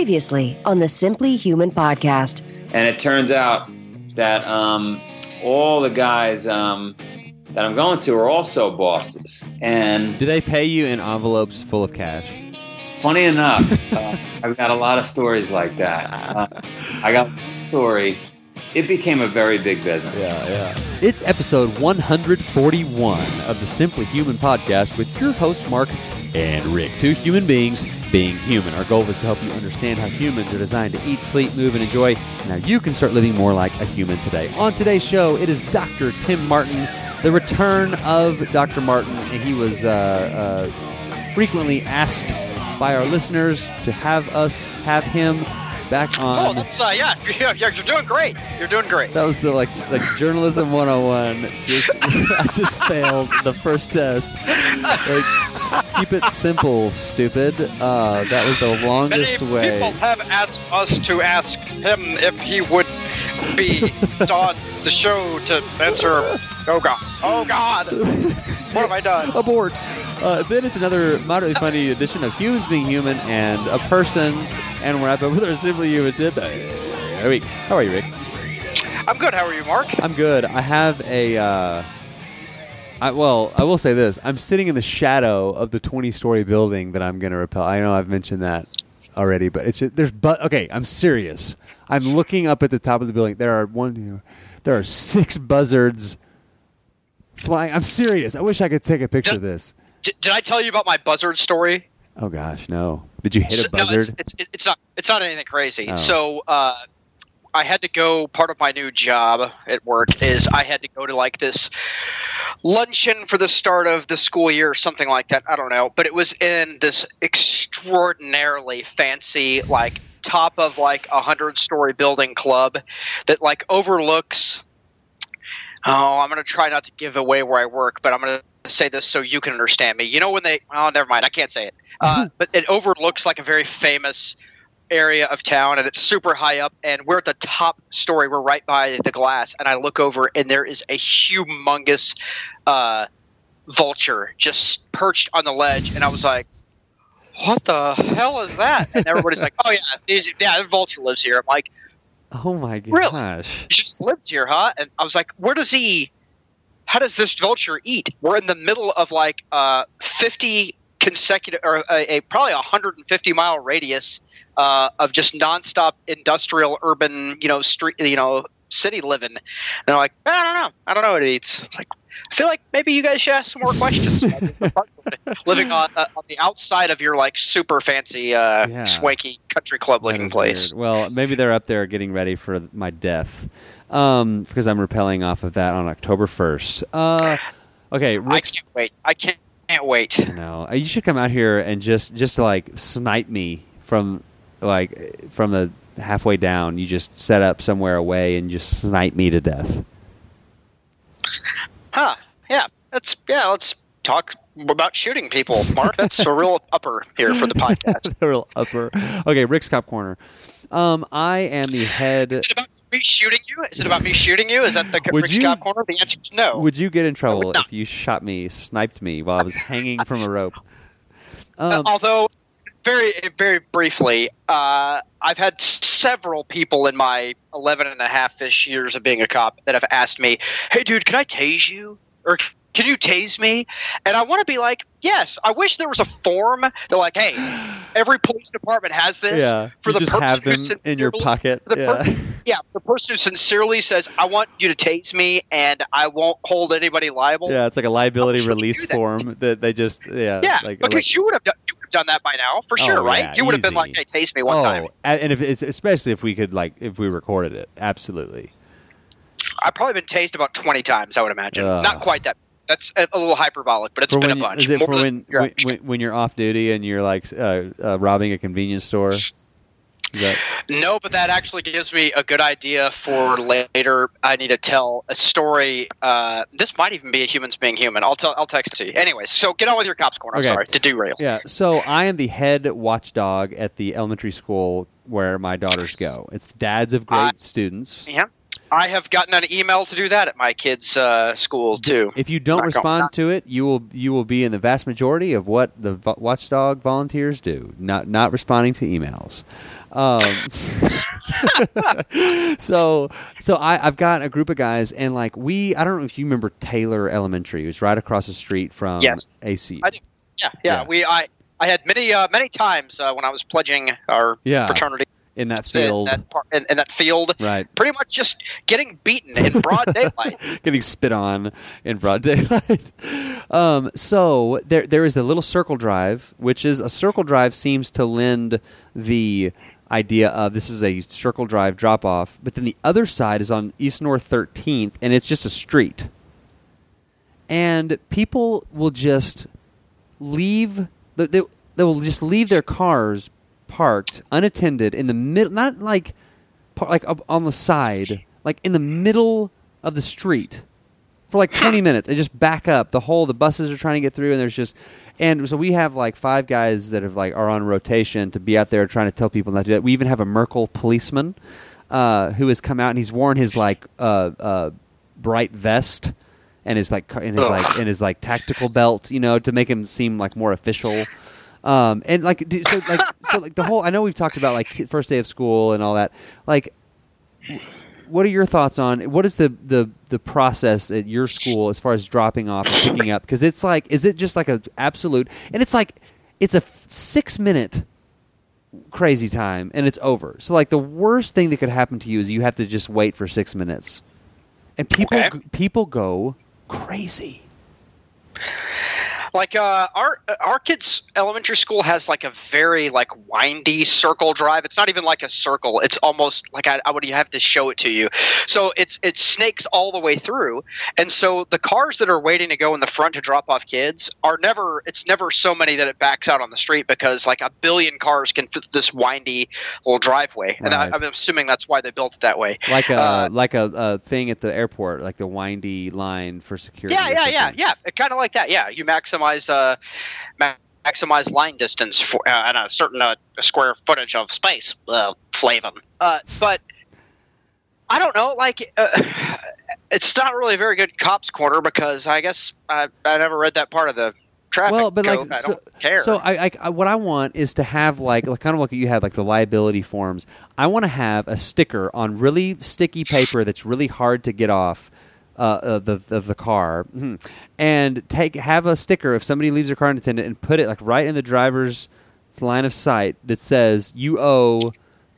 Previously on the Simply Human podcast. And it turns out that um, all the guys um, that I'm going to are also bosses. And Do they pay you in envelopes full of cash? funny enough, uh, I've got a lot of stories like that. Uh, I got one story. It became a very big business. Yeah, yeah. It's episode 141 of the Simply Human podcast with your hosts, Mark and Rick. Two human beings being human. Our goal is to help you understand how humans are designed to eat, sleep, move, and enjoy, and how you can start living more like a human today. On today's show, it is Dr. Tim Martin, the return of Dr. Martin, and he was uh, uh, frequently asked by our listeners to have us have him back on. Oh, that's uh, yeah, yeah, yeah, you're doing great. You're doing great. That was the like like journalism 101. Just I just failed the first test. Like keep it simple, stupid. Uh, that was the longest Many longest people have asked us to ask him if he would be on the show to answer. Oh God! Oh God! What have I done? Abort. Uh, then it's another moderately funny edition of Humans Being Human and a person, and we're up with our Simply Human tip. Hey, Rick. How are you, Rick? I'm good. How are you, Mark? I'm good. I have a. Uh, I, well, I will say this: I'm sitting in the shadow of the 20 story building that I'm going to repel. I know I've mentioned that already, but it's just, there's but okay. I'm serious. I'm looking up at the top of the building. There are one, there are six buzzards flying. I'm serious. I wish I could take a picture of this. D- did I tell you about my buzzard story? Oh gosh, no! Did you hit So- a no, buzzard? it's, it's, it's not. It's not anything crazy. Oh. So uh, I had to go. Part of my new job at work is I had to go to like this luncheon for the start of the school year or something like that. I don't know, but it was in this extraordinarily fancy, like top of like a hundred story building club that like overlooks. Oh, I'm gonna try not to give away where I work, but I'm gonna say this so you can understand me. You know when they? Oh, never mind. I can't say it. Uh, but it overlooks like a very famous area of town, and it's super high up. And we're at the top story. We're right by the glass, and I look over, and there is a humongous uh, vulture just perched on the ledge, and I was like. What the hell is that? And everybody's like, "Oh yeah, these, yeah, the vulture lives here." I'm like, oh my Really? gosh! he just lives here, huh? And I was like, where does he? How does this vulture eat? We're in the middle of like uh, 50 consecutive, or a, a probably a 150 mile radius uh, of just nonstop industrial, urban, you know, street, you know, city living. And they're like, I don't know, I don't know what it eats. It's like, I feel like maybe you guys should ask some more questions. Living on uh, on the outside of your like super fancy, uh, Yeah. swanky country club looking place. weird. Well, maybe they're up there getting ready for my death, um, because I'm repelling off of that on October first. Uh, okay, I can't wait. I can't, can't wait. No, you should come out here and just just like snipe me from like from the halfway down. You just set up somewhere away and just snipe me to death. Huh? Yeah. That's yeah. Let's talk about shooting people, Mark. That's a real upper here for the podcast. the real upper. Okay, Rick's Cop Corner. Um, I am the head. Is it about me shooting you? Is it about me shooting you? Is that the Would Rick you- Scott corner? The answer is no. Would you get in trouble if you shot me, sniped me while I was hanging from a rope? Uh, Um, although, very very briefly, uh, I've had several people in my 11 and a half ish years of being a cop that have asked me, "Hey, dude, can I tase you?" or can you tase me? And I want to be like, yes. I wish there was a form. They're like, hey, every police department has this. yeah, for the just person have who them in your pocket. the Yeah. Yeah, the person who sincerely says, "I want you to tase me, and I won't hold anybody liable." Yeah, it's like a liability How should you release that? form that they just yeah Yeah, like because like- you would have done, you would have done that by now for oh, sure, Oh, right? yeah, you would have been like, "Hey, tase me one oh, time." and if it's especially if we could like if we recorded it, absolutely. I've probably been tased about twenty times. I would imagine, not quite that. That's a, little hyperbolic, but it's for been when a bunch. is it More for when when, when you're off duty and you're like uh, uh, robbing a convenience store? That, No, but that actually gives me a good idea for later. I need to tell a story. Uh, this might even be a humans being human. I'll tell. I'll text to you. Anyways, so get on with your cops corner. I'm Okay. sorry to derail. yeah. So I am the head watchdog at the elementary school where my daughters go. It's the dads of great Uh, students. Yeah. I have gotten an email to do that at my kids' uh, school too. If you don't going- respond not- to it, you will you will be in the vast majority of what the vo- watchdog volunteers do. Not not responding to emails. Um, so so I, I've got a group of guys, and like we, I don't know if you remember Taylor Elementary. It was right across the street from Yes. AC. I. Yeah, yeah, Yeah. We I I had many uh, many times uh, when I was pledging our Yeah. fraternity in that in field, that, par- in, in that field. right? Pretty much just getting beaten in broad daylight. getting spit on in broad daylight. um, so there there is a little circle drive, which is a circle drive seems to lend the idea of this is a circle drive drop off, but then the other side is on East North 13th, and it's just a street. And people will just leave. They, they will just leave their cars parked unattended in the middle, not like par- like up on the side, like in the middle of the street for like 20 minutes and just back up. The whole the buses are trying to get through and there's just and so we have like five guys that have like are on rotation to be out there trying to tell people not to do that. We even have a merkel policeman uh, who has come out and he's worn his like uh, uh, bright vest and his like and his like and his like tactical belt you know to make him seem like more official um, and like so like so like the whole I know we've talked about like first day of school and all that. Like what are your thoughts on what is the the the process at your school as far as dropping off and picking up? Because it's like is it just like a absolute and it's like it's a 6 minute crazy time and it's over. So like the worst thing that could happen to you is you have to just wait for 6 minutes. And people Okay. people go crazy like uh, our our kids' elementary school has like a very like windy circle drive. It's not even like a circle. It's almost like I, I would have to show it to you. So it's it snakes all the way through, and so the cars that are waiting to go in the front to drop off kids are never. It's never so many that it backs out on the street because like a billion cars can fit this windy little driveway, and I, Right. I'm assuming that's why they built it that way. like a Uh, like a, a thing at the airport like the windy line for security Yeah, yeah, yeah, yeah. Kind of like that. Yeah, you maximize uh, maximize line distance for uh, and a certain uh, square footage of space. Uh, Flavin. Uh, but I don't know. Like, uh, it's not really a very good cops corner because I guess I, I never read that part of the traffic well, but like. I so, don't care. so I, I, I, what I want is to have like, like kind of like you have like the liability forms. I want to have a sticker on really sticky paper that's really hard to get off. Uh, uh, the of the car, Mhm. and take have a sticker if somebody leaves their car unattended, and put it like right in the driver's line of sight that says you owe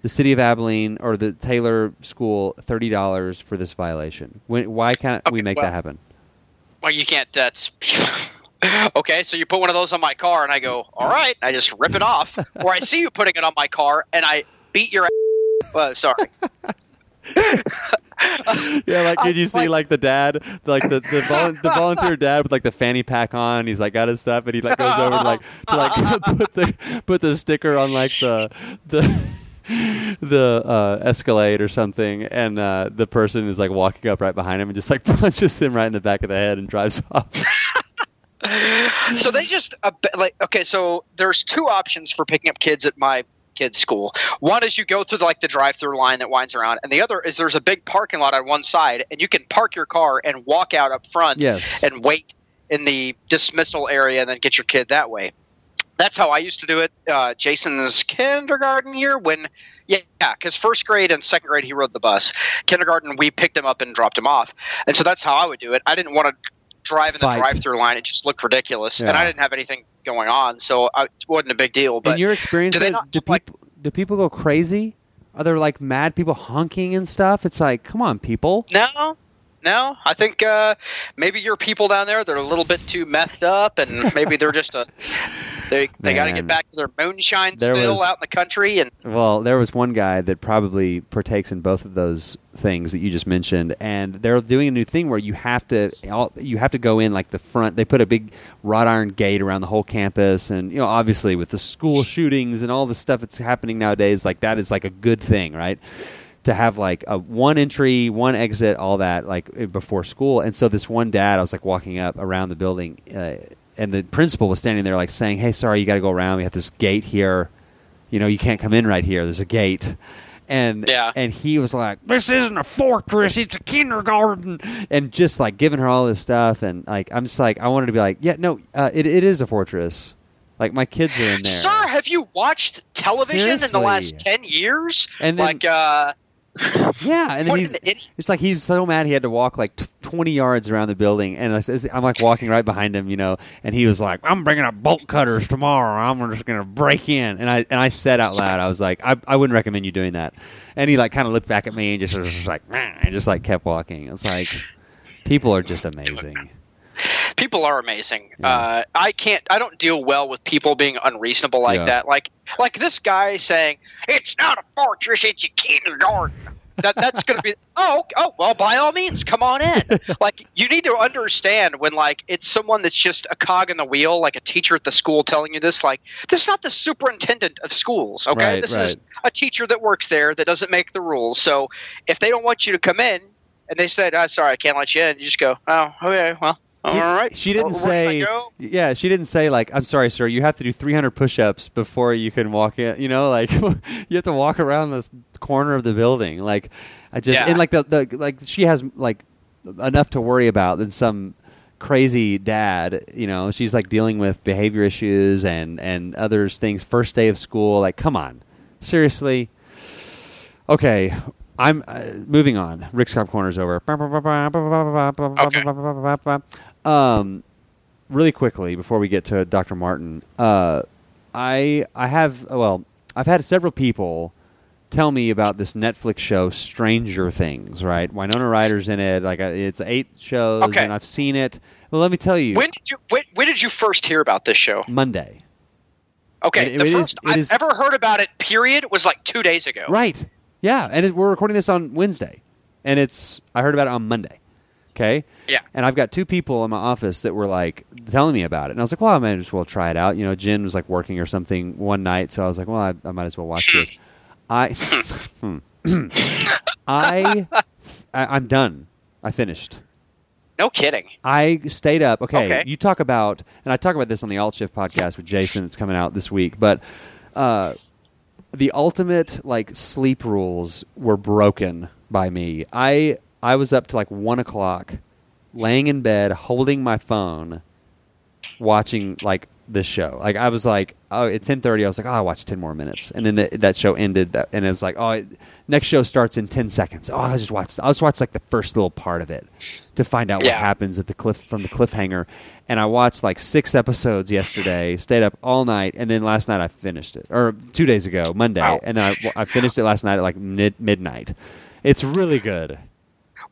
the city of Abilene or the Taylor School thirty dollars for this violation. When, why can't we make well- that happen? well, you can't. That's okay. So you put one of those on my car, and I go, "All right." I just rip it off, or I see you putting it on my car, and I beat your. ass. Uh, sorry. Yeah, like did you see like- the dad, like the the, the volunteer dad with like the fanny pack on? He's like got his stuff, and he like goes over to like to like put the put the sticker on like the the. the uh, Escalade or something, and uh, the person is like walking up right behind him and just like punches them right in the back of the head and drives off. so they just uh, like okay so there's two options for picking up kids at my kids school. One is you go through like the drive-through line that winds around and the other is there's a big parking lot on one side and you can park your car and walk out up front yes, and wait in the dismissal area and then get your kid that way. That's how i used to do it uh, jason's kindergarten year when yeah because first grade and second grade he rode the bus. Kindergarten we picked him up and dropped him off. And so that's how i would do it. I didn't want to drive in the drive-through line it just looked ridiculous and i didn't have anything going on so I, it wasn't a big deal But in your experience, do do, just, like- people do people go crazy? Are there like mad people honking and stuff? It's like, come on, people. no no i think uh, maybe your people down there they're a little bit too messed up and maybe they're just a they, they got to get back to their moonshine There still was- out in the country and Well, there was one guy that probably partakes in both of those things that you just mentioned, and they're doing a new thing where you have to all- you have to go in like the front. They put a big wrought iron gate around the whole campus, and you know, obviously with the school shootings and all the stuff that's happening nowadays, like that is like a good thing, right? To have like a one entry, one exit, all that like before school. And so this one dad, I was like walking up around the building, uh, and the principal was standing there like saying, "Hey, sorry, you got to go around. We have this gate here." you know, you can't come in right here. There's a gate. and Yeah. and he was like, "This isn't a fortress; it's a kindergarten," and just like giving her all this stuff, and like I'm just like, I wanted to be like, "Yeah, no, uh, it it is a fortress." Like my kids are in there. Sir, have you watched television in the last ten years? And then- like, uh, Yeah, and he's it's like he's so mad he had to walk like t- 20 yards around the building and I'm like walking right behind him, you know, and he was like, "I'm bringing up bolt cutters tomorrow. I'm just going to break in." And I and I said out loud, I was like, "I, I wouldn't recommend you doing that." And he like kind of looked back at me and just was just like, and just like kept walking. It's like people are just amazing. People are amazing. Yeah. Uh, I can't. I don't deal well with people being unreasonable like Yeah. that. Like, like this guy saying it's not a fortress; it's a kindergarten. That that's going to be. Oh, oh well. By all means, come on in. like, you need to understand when like it's someone that's just a cog in the wheel, like a teacher at the school telling you this. Like, this is not the superintendent of schools. Okay, Right, this right. is a teacher that works there that doesn't make the rules. So if they don't want you to come in. And they said, oh, "Sorry, I can't let you in." You just go, "Oh, okay, well, all right." She didn't Where- where should I say. Yeah, she didn't say like, "I'm sorry, sir. You have to do 300 push-ups before you can walk in." You know, like you have to walk around this corner of the building. Like, I just Yeah. and like the, the like she has like enough to worry about than some crazy dad. You know, she's like dealing with behavior issues and and others things. First day of school. Like, come on, seriously. Okay, I'm uh, moving on. Rick's Cop Corner's over. Um, really quickly before we get to Dr. Martin, uh, I I have well, I've had several people tell me about this Netflix show Stranger Things. Right, Winona Ryder's in it. Like uh, it's eight shows, Okay. and I've seen it. Well, let me tell you, When did you when, when did you first hear about this show? Monday. Okay, It- the it is- first it I've is- ever heard about it. Period was like two days ago. Right. Yeah, and it, we're recording this on Wednesday, and it's I heard about it on Monday. Okay. Yeah. And I've got two people in my office that were like telling me about it, and I was like, "Well, I might as well try it out." You know, Jen was like working or something one night, so I was like, "Well, I, I might as well watch this." I, hmm. I, I, I'm done. I finished. No kidding. I stayed up. Okay, Okay. you talk about, and I talk about this on the Alt Shift podcast with Jason. It's coming out this week, but uh, the ultimate like sleep rules were broken by me. I I was up to like one o'clock, laying in bed, holding my phone, watching like this show. Like I was like, oh, it's ten thirty, I was like, oh, I'll watch ten more minutes, and then the, that show ended. That, and it was like, oh, it, next show starts in ten seconds. Oh, I'll just watched. I'll just watched like the first little part of it to find out what happens at the cliff from the cliffhanger. And I watched like six episodes yesterday. Stayed up all night, and then last night I finished it, or two days ago, Monday, and I, I finished it last night at like mid midnight. It's really good.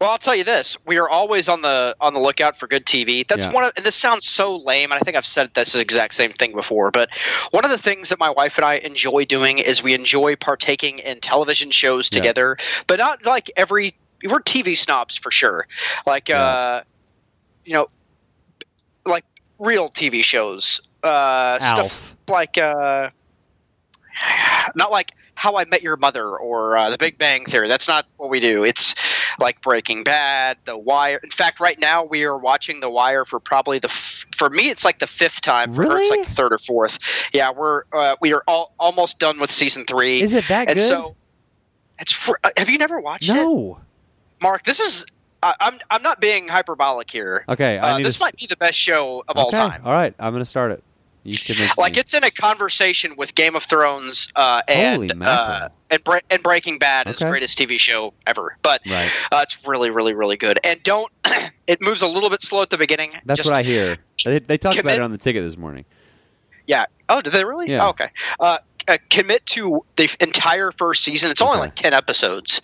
Well, I'll tell you this: we are always on the on the lookout for good TV. That's Yeah. one of. And this sounds so lame, and I think I've said this exact same thing before. But one of the things that my wife and I enjoy doing is we enjoy partaking in television shows Yeah. together, but not like every. We're TV snobs for sure. Like, Yeah. uh, you know, like real TV shows. Uh, Alf. stuff like uh, not like How I Met Your Mother or uh, The Big Bang Theory. That's not what we do. It's like Breaking Bad, The Wire. In fact, right now we are watching The Wire for probably the f- for me it's like the fifth time. For her, it's Really? like third or fourth. Yeah, we're uh, we are all, almost done with season three. Is it that and good? so it's for. Uh, have you never watched it, no. Mark? This is. I I'm I'm not being hyperbolic here. Okay, I Uh, this to. might be the best show of all time. all right. I'm going to start it. You convinced like me. it's in a conversation with Game of Thrones uh, and uh, and, Bre- and Breaking Bad is the greatest TV show ever. But Right. uh, it's really, really, really good. And don't it moves a little bit slow at the beginning. That's Just- what I hear. They, they talked about it on the ticket this morning. Yeah. Oh, did they really? Yeah. Oh, okay. Uh, uh, commit to the entire first season. It's only Okay. like ten episodes,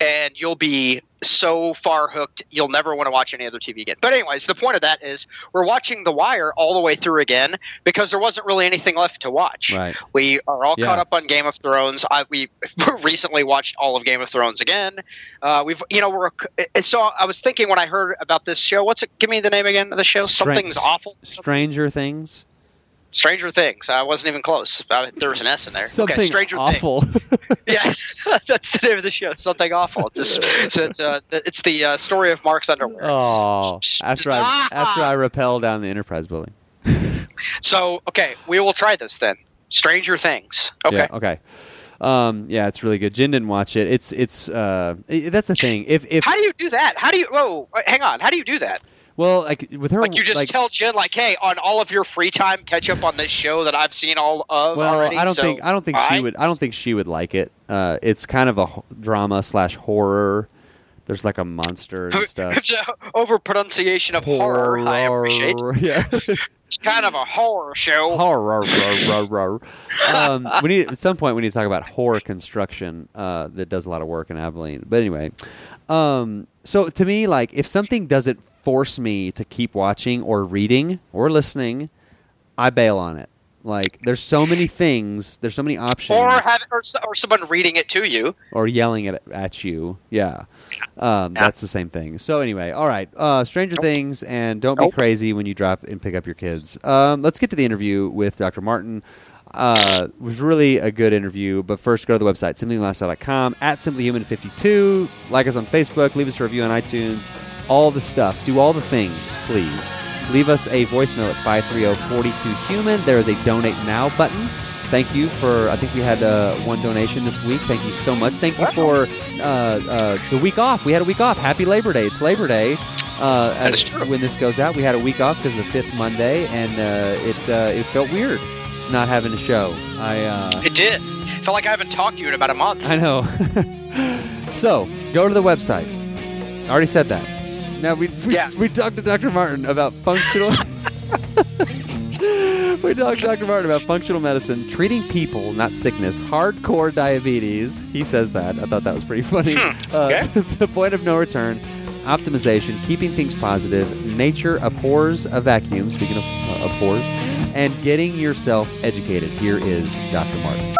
and you'll be so far hooked you'll never want to watch any other TV again. But anyways, the point of that is we're watching The Wire all the way through again because there wasn't really anything left to watch. Right. We are all Yeah. caught up on Game of Thrones. I, we recently watched all of Game of Thrones again. Uh, we've, you know, we're. And so I was thinking when I heard about this show. What's it? Give me the name again of the show. Something's awful. Stranger Things. Stranger Things. I wasn't even close. Uh, there was an S in there. Something okay, Stranger awful. Things. Yeah, that's the name of the show. Something awful. It's just, so it's uh, it's the uh, story of Mark's underwear. oh, after I Ah! after I rappel down the Enterprise building. So okay, we will try this then. Stranger Things. Okay. Yeah, okay. Um, yeah, it's really good. Jen didn't watch it. It's it's uh, that's the thing. If if How do you do that? How do you? Whoa, hang on. How do you do that? Well, like with her, Like you just like, tell Jen, like, hey, on all of your free time, catch up on this show that I've seen all of Well, already. I don't so think I don't think she would. I don't think she would like it. Uh, it's kind of a h- drama slash horror. There's like a monster and stuff. It's a over pronunciation of horror. I appreciate. Yeah. It's kind of a horror show. horror. horror, horror. um, we need at some point we need to talk about horror construction uh, that does a lot of work in Abilene. But anyway, um, so to me, like if something doesn't force me to keep watching or reading or listening, I bail on it. Like there's so many things, there's so many options, Or have or, or someone reading it to you. or yelling at at you. Yeah, um, that's the same thing. So anyway, all right, uh, Stranger Things, and don't be crazy when you drop and pick up your kids. Um, let's get to the interview with Dr. Martin. Uh, it was really a good interview, but first go to the website simplylifestyle.com at simplyhuman52. Like us on Facebook, leave us a review on iTunes. All the stuff, do all the things, please. Leave us a voicemail at 530-42-HUMAN. There is a donate now button. Thank you for. I think we had uh, one donation this week. Thank you so much. Thank you for uh, uh, the week off. We had a week off. Happy Labor Day. It's Labor Day. Uh, That is true. When this goes out, we had a week off because of the fifth Monday, and uh, it uh, it felt weird not having a show. I uh, It did. Felt like I haven't talked to you in about a month. I know. so go to the website. I already said that. Now we we, Yeah. we talked to Dr. Martin about functional. we talked to Dr. Martin about functional medicine, treating people, not sickness, hardcore diabetes. He says that. I thought that was pretty funny. Uh, okay. the point of no return, optimization, keeping things positive, nature abhors a vacuum. Speaking of uh, abhors, and getting yourself educated. Here is Dr. Martin.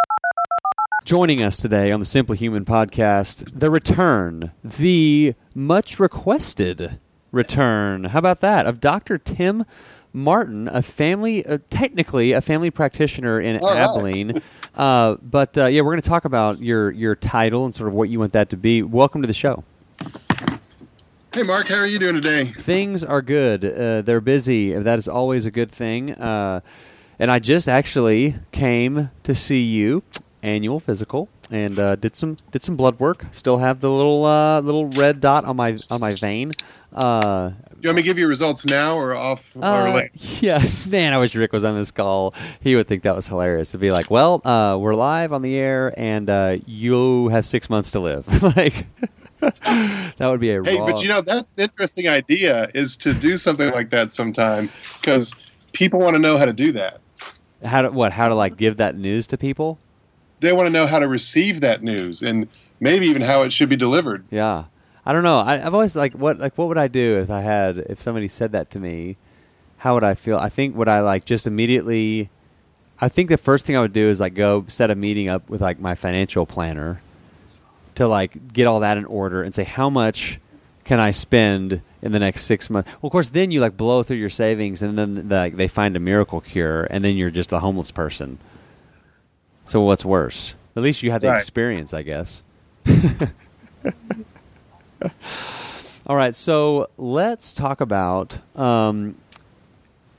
Joining us today on the Simply Human podcast, the return, the much requested return. How about that? Of Dr. Tim Martin, a family, uh, technically a family practitioner in All right. Abilene. Uh, but uh, yeah, we're going to talk about your your title and sort of what you want that to be. Welcome to the show. Hey, Mark, how are you doing today? Things are good. Uh, they're busy. That is always a good thing. Uh, and I just actually came to see you, annual physical, and uh, did some did some blood work. Still have the little uh, little red dot on my on my vein. Uh, You want me to give you results now or off or uh, later? yeah, man, I wish Rick was on this call. He would think that was hilarious. To be like, well, uh, we're live on the air, and uh, you have six months to live. like, that would be a Hey, raw. but you know that's an interesting idea is to do something like that sometime because people want to know how to do that. how to what? How to like give that news to people? They want to know how to receive that news and maybe even how it should be delivered. Yeah, I don't know. I, I've always like what like what would I do if I had if somebody said that to me? How would I feel? I think would I like just immediately. I think the first thing I would do is like go set a meeting up with like my financial planner to like get all that in order and say how much can I spend in the next six months. Well, of course, then you like blow through your savings and then like they find a miracle cure and then you're just a homeless person. So what's worse? At least you had the Right. experience, I guess. All right, so let's talk about um,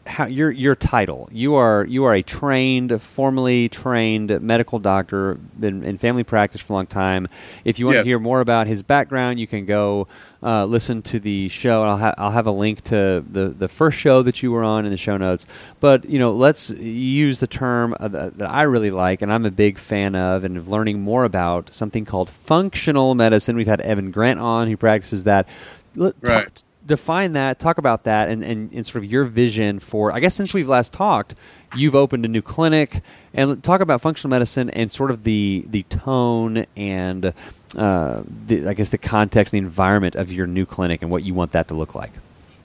how your your title. You are you are a trained, formally trained medical doctor, been in family practice for a long time. If you want Yes. to hear more about his background, you can go uh, listen to the show. I'll ha- I'll have a link to the the first show that you were on in the show notes. But you know, let's use the term uh, that that I really like, and I'm a big fan of, and of learning more about something called functional medicine. We've had Evan Grant on, who practices that. Let- talk- Right. Define that, talk about that, and, and, and sort of your vision for. I guess since we've last talked, you've opened a new clinic, and talk about functional medicine and sort of the the tone and uh, the, I guess the context, the environment of your new clinic, and what you want that to look like.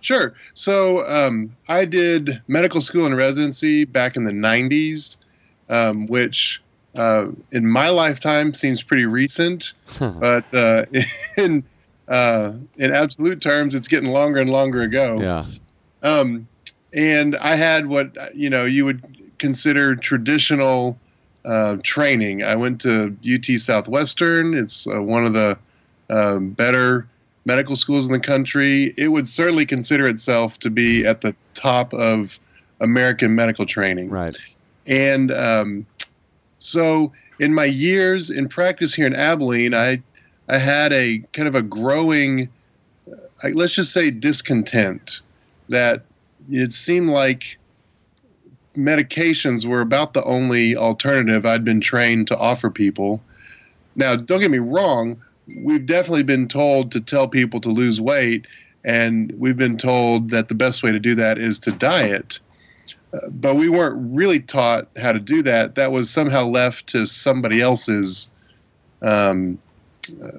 Sure. So um, I did medical school and residency back in the 90s, um, which uh, in my lifetime seems pretty recent, but uh, in uh, in absolute terms, it's getting longer and longer ago. Yeah, Um, and I had what you know you would consider traditional uh, training. I went to UT Southwestern. It's uh, one of the um, better medical schools in the country. It would certainly consider itself to be at the top of American medical training. right. And um, so in my years in practice here in Abilene, I I had a kind of a growing, let's just say, discontent that it seemed like medications were about the only alternative I'd been trained to offer people. Now, don't get me wrong, we've definitely been told to tell people to lose weight, and we've been told that the best way to do that is to diet. Uh, but we weren't really taught how to do that. That was somehow left to somebody else's um,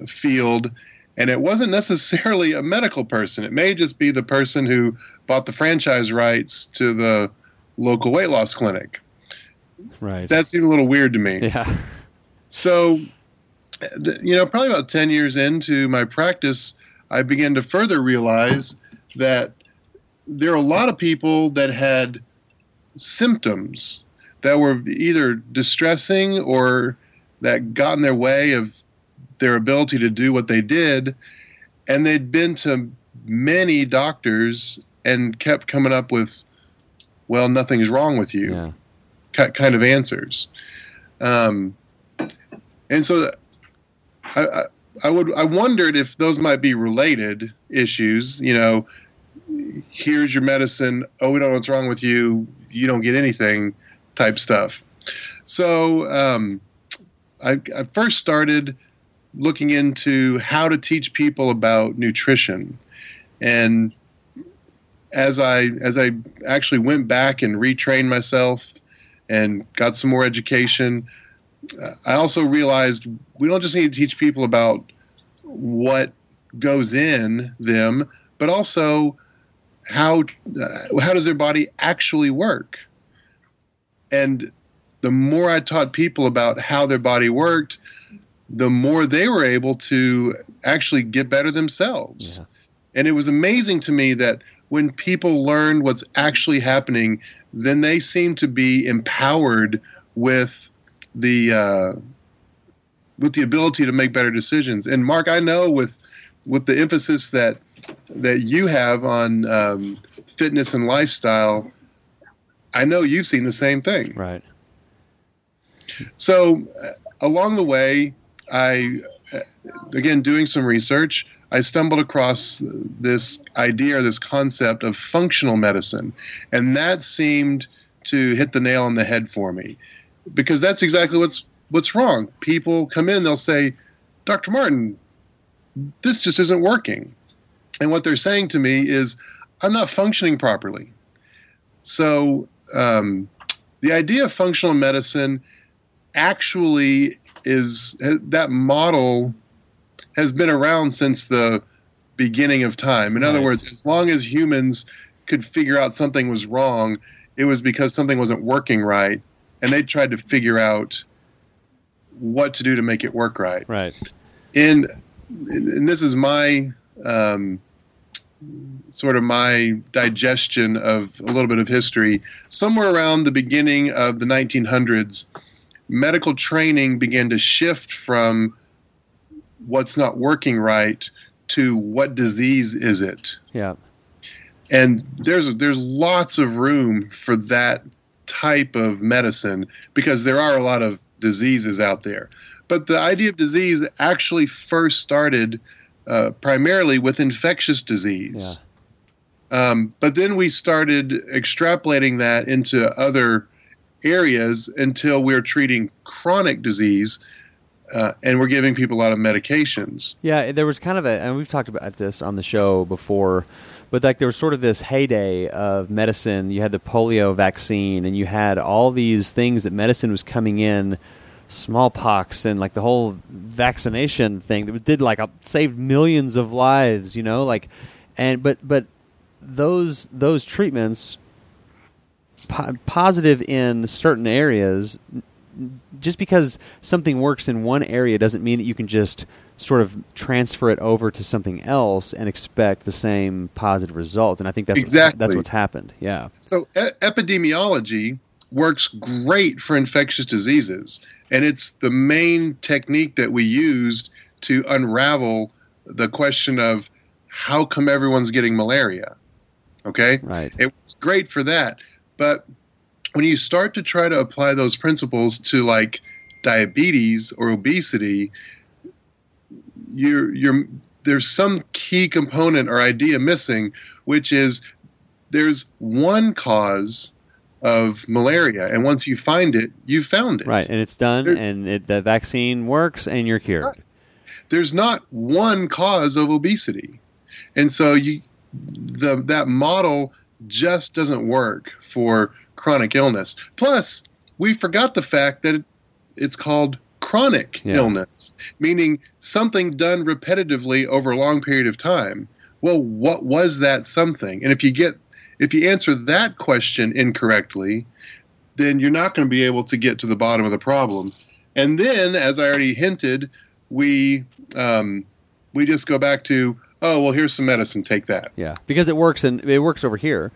field. And it wasn't necessarily a medical person. It may just be the person who bought the franchise rights to the local weight loss clinic. Right. That seemed a little weird to me. yeah. So, you know, probably about 10 years into my practice, I began to further realize that there are a lot of people that had symptoms that were either distressing or that got in their way of their ability to do what they did. And they'd been to many doctors and kept coming up with, well, nothing's wrong with you Yeah. kind of answers. Um, and so I, I, I would I wondered if those might be related issues. You know, here's your medicine. Oh, we don't know what's wrong with you. You don't get anything, type stuff. So um, I, I first started looking into how to teach people about nutrition, and as I as I actually went back and retrained myself and got some more education, I also realized we don't just need to teach people about what goes in them, but also how uh, how does their body actually work. And the more I taught people about how their body worked, the more they were able to actually get better themselves. Yeah. And it was amazing to me that when people learned what's actually happening, then they seem to be empowered with the uh, with the ability to make better decisions. And Mark, I know with with the emphasis that that you have on um, fitness and lifestyle, I know you've seen the same thing. Right. So uh, along the way, I again doing some research, I stumbled across this idea or this concept of functional medicine, and that seemed to hit the nail on the head for me, because that's exactly what's what's wrong. People come in, they'll say, "Dr. Martin, this just isn't working," and what they're saying to me is, "I'm not functioning properly." So um, the idea of functional medicine actually is that model has been around since the beginning of time. In other words, as long as humans could figure out something was wrong, it was because something wasn't working right, and they tried to figure out what to do to make it work right. Right. And and this is my um, sort of my digestion of a little bit of history. Somewhere around the beginning of the 1900s, medical training began to shift from what's not working right to what disease is it? Yeah. and there's there's lots of room for that type of medicine because there are a lot of diseases out there. But the idea of disease actually first started uh, primarily with infectious disease. Um, but then we started extrapolating that into other areas until we're treating chronic disease uh, and we're giving people a lot of medications Yeah, there was kind of a, and we've talked about this on the show before, but like there was sort of this heyday of medicine. You had the polio vaccine, and you had all these things that medicine was coming in, smallpox, and like the whole vaccination thing that did like a, saved millions of lives. You know, like, and but but those those treatments po- positive in certain areas just because something works in one area doesn't mean that you can just sort of transfer it over to something else and expect the same positive result. And I think that's what's, Exactly. that's what's happened. Yeah. So e- epidemiology works great for infectious diseases, and it's the main technique that we used to unravel the question of how come everyone's getting malaria. Okay, Right. it was great for that, but when you start to try to apply those principles to like diabetes or obesity, you're you're there's some key component or idea missing, which is there's one cause of malaria, and once you find it, you found it. Right, and it's done, There- and it, the vaccine works, and you're cured. Right. There's not one cause of obesity, and so you the that model just doesn't work for chronic illness. Plus, we forgot the fact that it, it's called chronic Yeah. illness, meaning something done repetitively over a long period of time. Well, what was that something? And if you get if you answer that question incorrectly, then you're not going to be able to get to the bottom of the problem. And then, as I already hinted, we um, we just go back to oh well, here's some medicine, take that. Yeah, because it works and it works over here.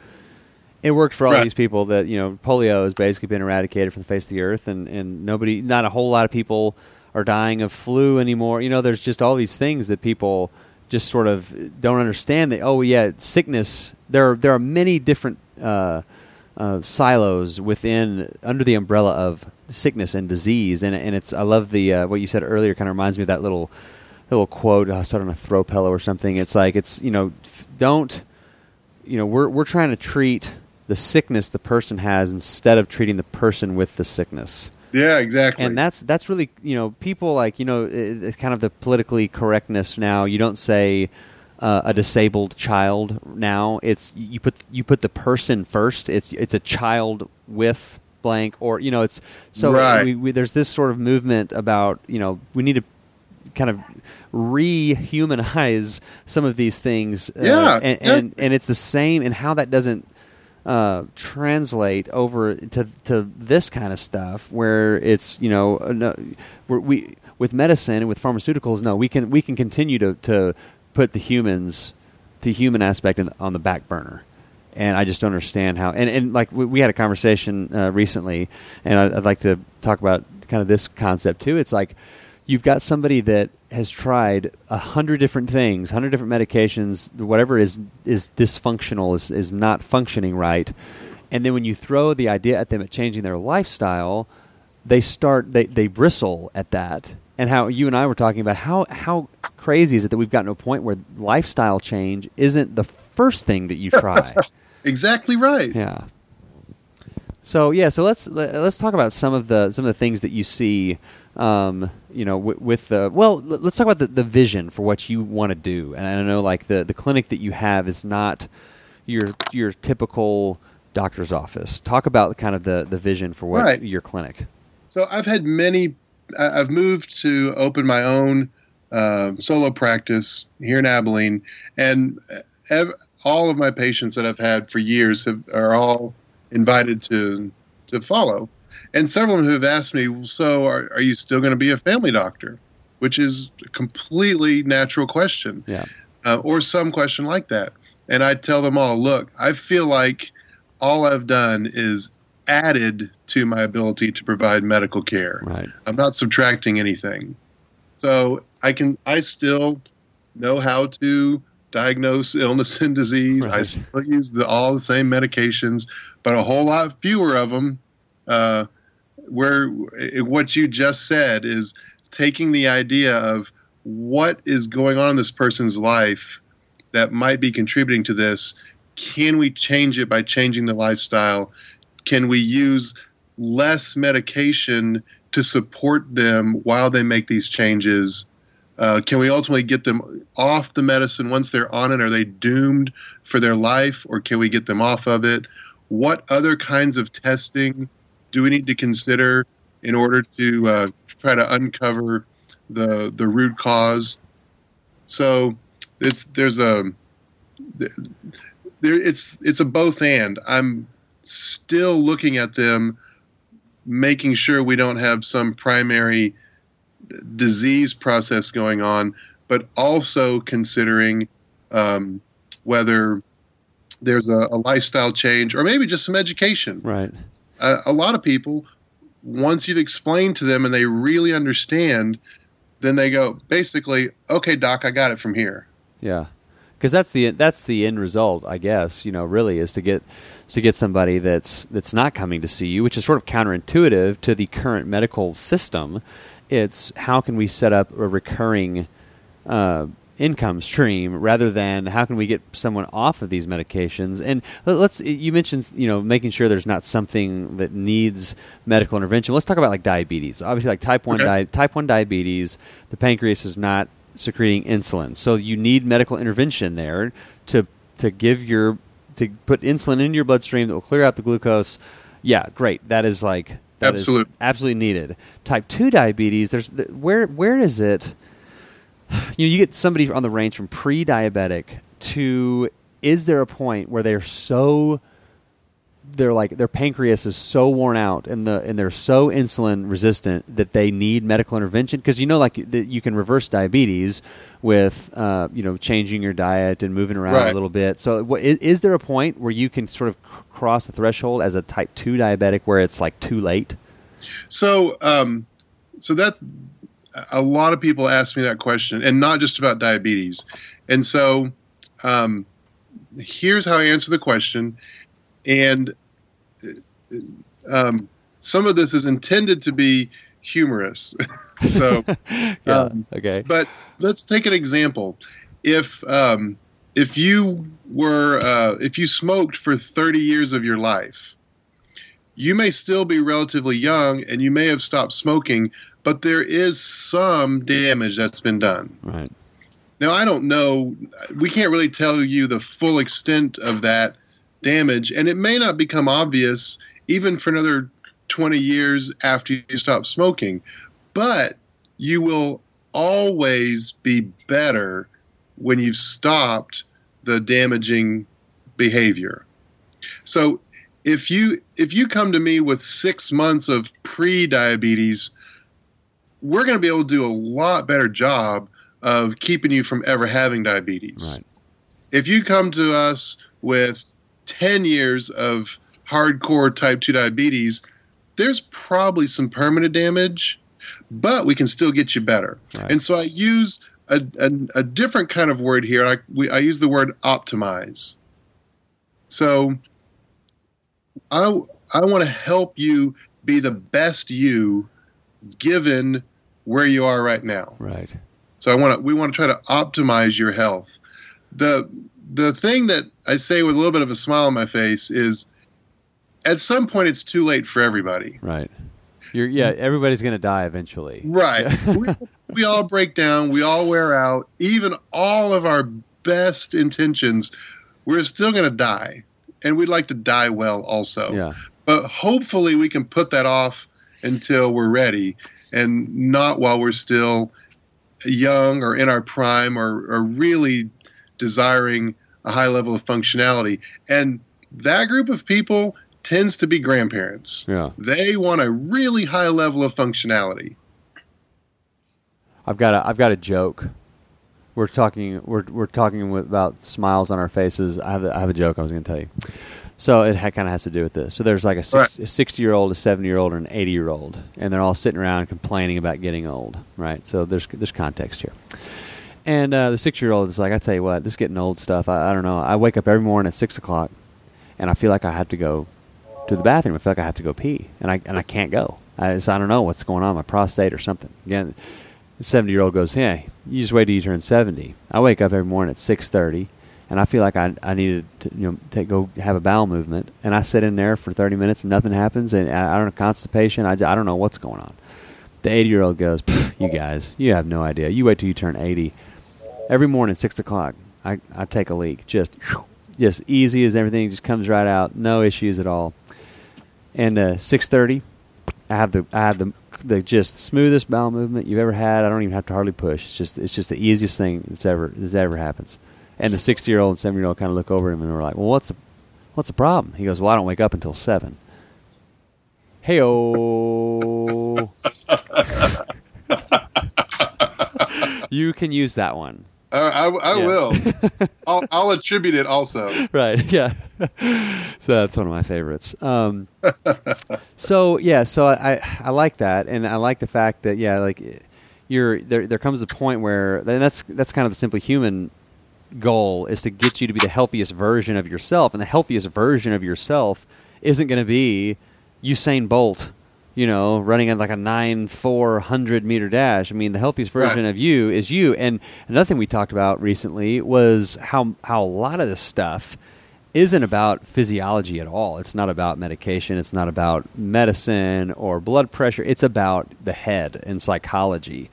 It works for all Right. these people that you know. Polio has basically been eradicated from the face of the earth, and and nobody, not a whole lot of people are dying of flu anymore. You know, there's just all these things that people just sort of don't understand. That oh yeah, sickness. There are, there are many different uh, uh, silos within under the umbrella of sickness and disease, and and it's I love the uh, what you said earlier. Kind of reminds me of that little little quote I saw it on a throw pillow or something. It's like it's you know f- don't you know we're we're trying to treat the sickness the person has instead of treating the person with the sickness. Yeah, exactly. And that's that's really you know people like you know it's kind of the politically correctness now. You don't say uh, a disabled child now. It's you put you put the person first. It's it's a child with blank or you know it's so Right. we, we, there's this sort of movement about you know we need to kind of rehumanize some of these things. uh, Yeah, and, and and it's the same and how that doesn't uh, translate over to to this kind of stuff where it's you know uh, no, we're, we with medicine and with pharmaceuticals no we can we can continue to to put the humans the human aspect in, on the back burner. And I just don't understand how and, and like we, we had a conversation uh, recently and I, I'd like to talk about kind of this concept too. It's like you've got somebody that has tried a hundred different things, hundred different medications, whatever is is dysfunctional is is not functioning right, and then when you throw the idea at them at changing their lifestyle, they start they they bristle at that. And how you and I were talking about how how crazy is it that we've gotten to a point where lifestyle change isn't the first thing that you try. exactly right. Yeah. So yeah, so let's let's talk about some of the some of the things that you see, um, you know, with, with the well, l- let's talk about the, the vision for what you want to do. And I know like the the clinic that you have is not your your typical doctor's office. Talk about kind of the the vision for what Right. your clinic. So I've had many. I've moved to open my own uh, solo practice here in Abilene, and ev- all of my patients that I've had for years have, are all invited to to follow. And several of them have asked me, "So, are, are you still going to be a family doctor?" Which is a completely natural question. Yeah. uh, or some question like that. And I tell them all, look, I feel like all I've done is added to my ability to provide medical care. Right. I'm not subtracting anything. So I can, I still know how to diagnose illness and disease. I still use the, all the same medications, but a whole lot fewer of them. Uh, where what you just said is taking the idea of what is going on in this person's life that might be contributing to this. Can we change it by changing the lifestyle? Can we use less medication to support them while they make these changes? Uh, can we ultimately get them off the medicine once they're on it? Are they doomed for their life, or can we get them off of it? What other kinds of testing do we need to consider in order to uh, try to uncover the the root cause? So it's there's a there it's it's a both and. I'm still looking at them, making sure we don't have some primary disease process going on, but also considering um, whether there's a, a lifestyle change or maybe just some education. Right. A, a lot of people, once you've explained to them and they really understand, then they go basically, okay, doc, I got it from here. Yeah. because that's the that's the end result, I guess. You know, really is to get to get somebody that's that's not coming to see you, which is sort of counterintuitive to the current medical system. It's how can we set up a recurring uh, income stream rather than how can we get someone off of these medications. And let's you mentioned you know making sure there's not something that needs medical intervention. Let's talk about like diabetes. Obviously like type 1 Okay. di- type 1 diabetes the pancreas is not secreting insulin. So you need medical intervention there to to give your to put insulin into your bloodstream that will clear out the glucose. Yeah great. That is like that is Absolute. absolutely needed. Type 2 diabetes there's where where is it you know, you get somebody on the range from pre-diabetic to is there a point where they're so they're like their pancreas is so worn out and the and they're so insulin resistant that they need medical intervention? Because you know like that you can reverse diabetes with uh, you know changing your diet and moving around a little bit. So what, is, is there a point where you can sort of c- cross the threshold as a type 2 diabetic where it's like too late? So, um, so that a lot of people ask me that question, and not just about diabetes. And so, um, here's how I answer the question. And um, some of this is intended to be humorous. so, Um, okay but let's take an example. If um, if you were uh, if you smoked for 30 years of your life, you may still be relatively young and you may have stopped smoking, but there is some damage that's been done. right Now, I don't know, we can't really tell you the full extent of that damage, and it may not become obvious even for another 20 years after you stop smoking, but you will always be better when you've stopped the damaging behavior. So, if you if you come to me with 6 months of pre-diabetes, we're going to be able to do a lot better job of keeping you from ever having diabetes. right If you come to us with 10 years of hardcore type 2 diabetes, there's probably some permanent damage, but we can still get you better. Right. And so I use a, a, a different kind of word here. I, we, I use the word optimize. So I, I want to help you be the best you given where you are right now. right So I want to we want to try to optimize your health. The the thing that I say with a little bit of a smile on my face is at some point it's too late for everybody. Right. You're, yeah, everybody's going to die eventually. Right. we, we all break down, we all wear out, even all of our best intentions, we're still going to die. And we'd like to die well also. Yeah. But hopefully we can put that off until we're ready and not while we're still young or in our prime or, or really desiring a high level of functionality. And that group of people tends to be grandparents. Yeah. They want a really high level of functionality. I've got a I've got a joke. We're talking we're we're talking with, about smiles on our faces. I have a, I have a joke I was going to tell you. So it ha- kind of has to do with this. So there's like a, six, a 60 year old, a 70 year old, and an 80 year old, and they're all sitting around complaining about getting old, right? So there's there's context here. And uh, the six year old is like, I tell you what, this getting old stuff. I, I don't know. I wake up every morning at six o'clock, and I feel like I have to go to the bathroom. I feel like I have to go pee, and I and I can't go. I, just, I don't know what's going on, my prostate or something. Again, the seventy year old goes, "Hey, you just wait till you turn 70. I wake up every morning at six thirty, and I feel like I I needed to you know take go have a bowel movement, and I sit in there for thirty minutes, and nothing happens, and I, I don't know constipation. I, I don't know what's going on. The eighty year old goes, "You guys, you have no idea. You wait till you turn eighty. Every morning, six o'clock, I, I take a leak. Just just easy as everything, just comes right out, no issues at all. And uh, six thirty, I have the I have the the just smoothest bowel movement you've ever had. I don't even have to hardly push. It's just it's just the easiest thing that's ever that's ever happens. And the sixty year old and seventy year old kind of look over at him and we're like, well, what's the what's the problem? He goes, well, I don't wake up until seven. Hey oh. you can use that one. Uh, I, I Yeah. will. I'll, I'll attribute it also. right yeah so that's one of my favorites um, so yeah so I, I like that and i like the fact that yeah like you're there there comes a point where and that's that's kind of the simply human goal is to get you to be the healthiest version of yourself, and the healthiest version of yourself isn't going to be Usain Bolt, you know, running at like a nine four hundred meter dash. I mean, the healthiest version Right. of you is you. And another thing we talked about recently was how how a lot of this stuff isn't about physiology at all. It's not about medication. It's not about medicine or blood pressure. It's about the head and psychology,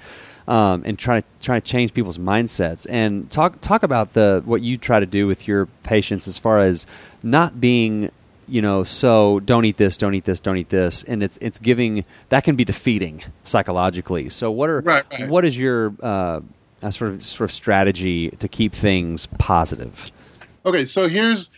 um, and trying to try to change people's mindsets. And talk talk about the what you try to do with your patients as far as not being you know so don't eat this don't eat this don't eat this and it's it's giving that can be defeating psychologically so what are Right, right. what is your uh, uh, sort of sort of strategy to keep things positive Okay, so here's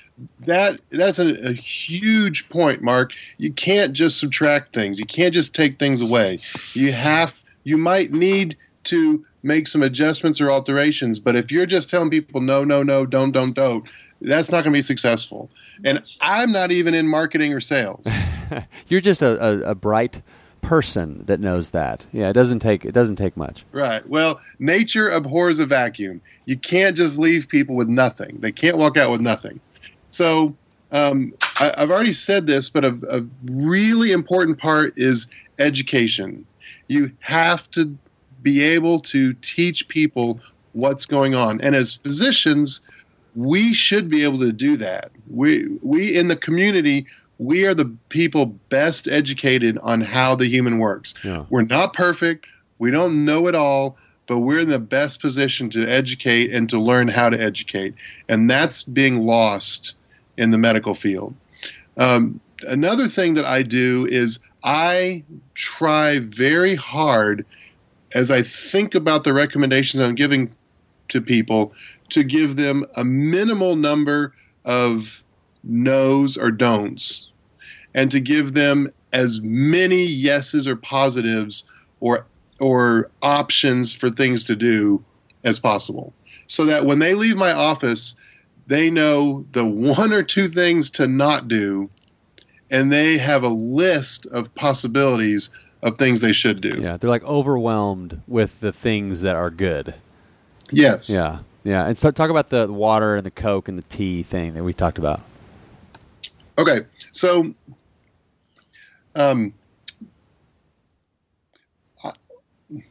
that. That's a, a huge point, Mark. You can't just subtract things. You can't just take things away. You have. You might need to make some adjustments or alterations. But if you're just telling people no, no, no, don't, don't, don't, that's not going to be successful. And I'm not even in marketing or sales. You're just a, a, a bright person that knows that. Yeah, it doesn't take it doesn't take much. Right. Well, nature abhors a vacuum. You can't just leave people with nothing. They can't walk out with nothing. So um, I, I've already said this, but a, a really important part is education. You have to be able to teach people what's going on, and as physicians, we should be able to do that. We we in the community. We are the people best educated on how the human works. Yeah. We're not perfect. We don't know it all, but we're in the best position to educate and to learn how to educate. And that's being lost in the medical field. Um, another thing that I do is I try very hard as I think about the recommendations I'm giving to people to give them a minimal number of no's or don'ts and to give them as many yeses or positives or or options for things to do as possible. So that when they leave my office they know the one or two things to not do and they have a list of possibilities of things they should do Yeah, they're like overwhelmed with the things that are good. yes Yeah, yeah. And so talk about the water and the Coke and the tea thing that we talked about. okay so um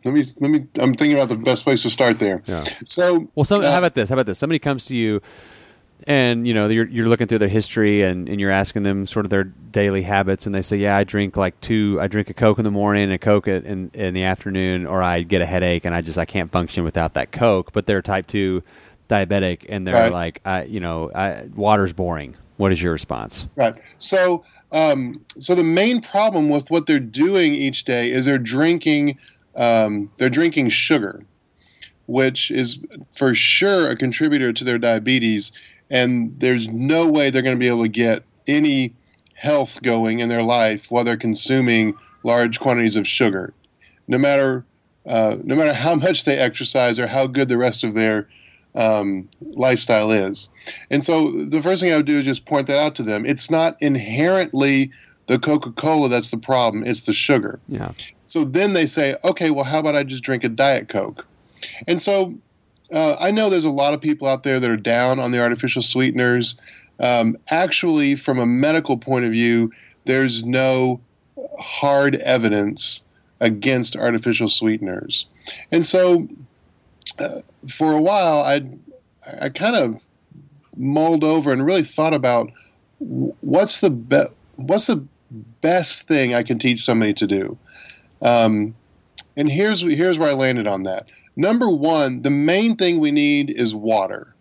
let me let me i'm thinking about the best place to start there Yeah. so Well, some, uh, how about this? How about this? Somebody comes to you, and you know you're, you're looking through their history, and, and you're asking them sort of their daily habits, and they say, "Yeah, I drink like two. I drink a Coke in the morning and a Coke at, in in the afternoon, or I get a headache, and I just I can't function without that Coke." But they're type two diabetic, and they're Right. like, I, you know, I, water's boring. What is your response? Right. So, um, so the main problem with what they're doing each day is they're drinking, um, they're drinking sugar, which is for sure a contributor to their diabetes. And there's no way they're going to be able to get any health going in their life while they're consuming large quantities of sugar, no matter uh, no matter how much they exercise or how good the rest of their um, lifestyle is. And so the first thing I would do is just point that out to them. It's not inherently the Coca Cola that's the problem, it's the sugar. Yeah, So then they say, okay, well, how about I just drink a Diet Coke? And so uh, I know there's a lot of people out there that are down on the artificial sweeteners. Um, actually, from a medical point of view, there's no hard evidence against artificial sweeteners. And so uh, for a while, I I kind of mulled over and really thought about what's the be- what's the best thing I can teach somebody to do. Um, and here's here's where I landed on that. Number one, the main thing we need is water.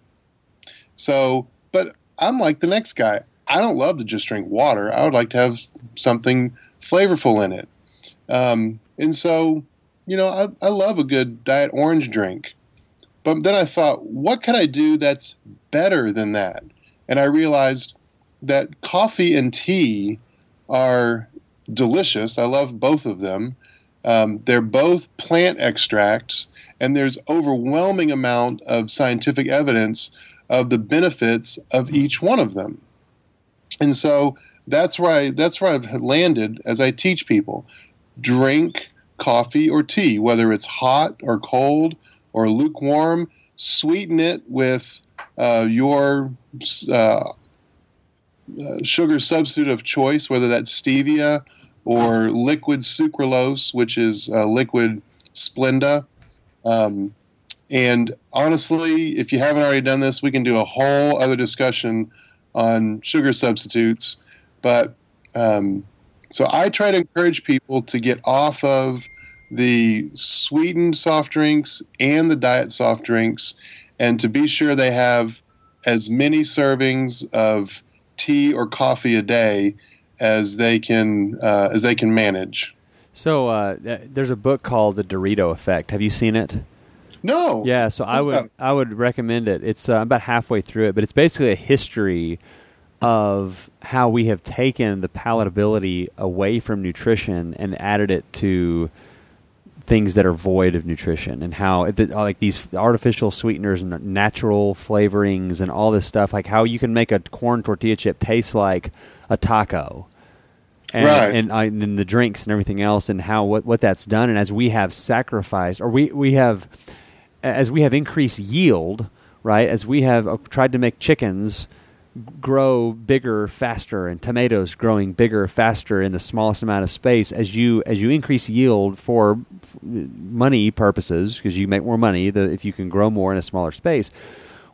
So, but I'm like the next guy. I don't love to just drink water. I would like to have something flavorful in it. Um, and so, you know, I, I love a good diet orange drink. But then I thought, what could I do that's better than that? And I realized that coffee and tea are delicious. I love both of them. Um, they're both plant extracts, and there's overwhelming amount of scientific evidence of the benefits of each one of them. And so that's where I that's where I've landed as I teach people. Drink coffee or tea, whether it's hot or cold or lukewarm, sweeten it with uh, your uh, uh, sugar substitute of choice, whether that's stevia or liquid sucralose, which is uh, liquid Splenda. Um, and honestly, if you haven't already done this, we can do a whole other discussion on sugar substitutes. But um, so I try to encourage people to get off of the sweetened soft drinks and the diet soft drinks and to be sure they have as many servings of tea or coffee a day as they can uh, as they can manage. So uh, there's a book called The Dorito Effect. Have you seen it? No. Yeah, so I would I would recommend it. It's uh, about halfway through it, but it's basically a history of how we have taken the palatability away from nutrition and added it to things that are void of nutrition and how like these artificial sweeteners and natural flavorings and all this stuff like how you can make a corn tortilla chip taste like a taco and, right. and, uh, and the drinks and everything else and how what, what that's done and as we have sacrificed or we, we have as we have increased yield right as we have uh, tried to make chickens grow bigger faster and tomatoes growing bigger faster in the smallest amount of space as you as you increase yield for money purposes because you make more money the, if you can grow more in a smaller space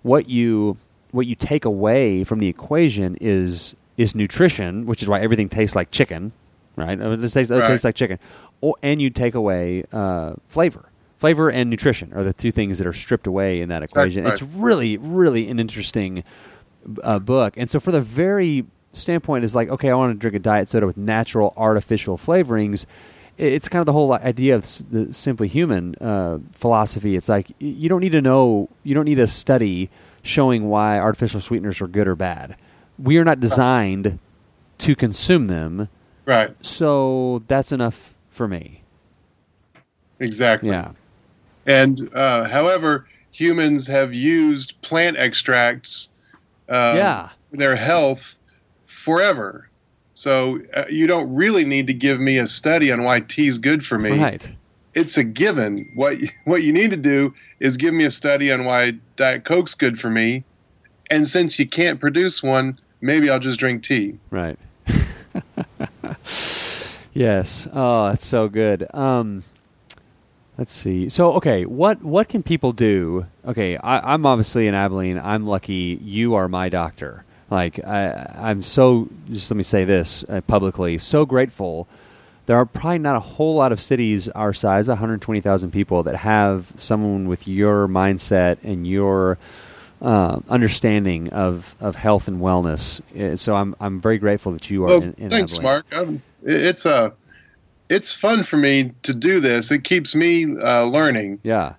what you what you take away from the equation is is nutrition which is why everything tastes like chicken right it tastes, it tastes like chicken or, and you take away uh, flavor flavor and nutrition are the two things that are stripped away in that equation right. it's really really an interesting uh, book. And so, for the very standpoint, is like, okay, I want to drink a diet soda with natural artificial flavorings. It's kind of the whole idea of the simply human uh, philosophy. It's like you don't need to know, you don't need a study showing why artificial sweeteners are good or bad. We are not designed to consume them. Right. So that's enough for me. Exactly. Yeah. And uh, however, humans have used plant extracts um, yeah. their health forever. So uh, you don't really need to give me a study on why tea is good for me. Right. It's a given. What what you need to do is give me a study on why Diet Coke's good for me. And since you can't produce one, maybe I'll just drink tea. Right. yes. Oh, that's so good. Um, let's see. So, okay, what what can people do? Okay, I, I'm obviously in Abilene. I'm lucky. You are my doctor. Like I, I'm so. Just let me say this uh, publicly. So grateful. There are probably not a whole lot of cities our size, 120,000 people, that have someone with your mindset and your uh, understanding of, of health and wellness. Uh, So I'm I'm very grateful that you are. Well, in, in thanks. Mark. I'm, it's a it's fun for me to do this. It keeps me uh, learning. Yeah,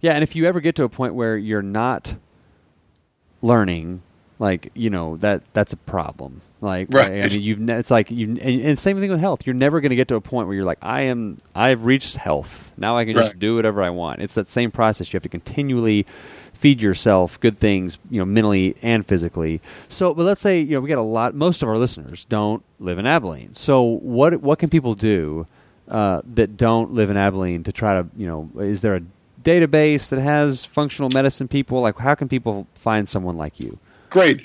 yeah. And if you ever get to a point where you're not learning, like you know that that's a problem. Like Right. I mean, you've ne- it's like you and, and same thing with health. You're never going to get to a point where you're like, I am. I've reached health. Now I can just Right. do whatever I want. It's that same process. You have to continually feed yourself good things, you know, mentally and physically. So, but let's say you know we got a lot. Most of our listeners don't live in Abilene. So, what what can people do uh, that don't live in Abilene to try to you know? Is there a database that has functional medicine people? Like, how can people find someone like you? Great.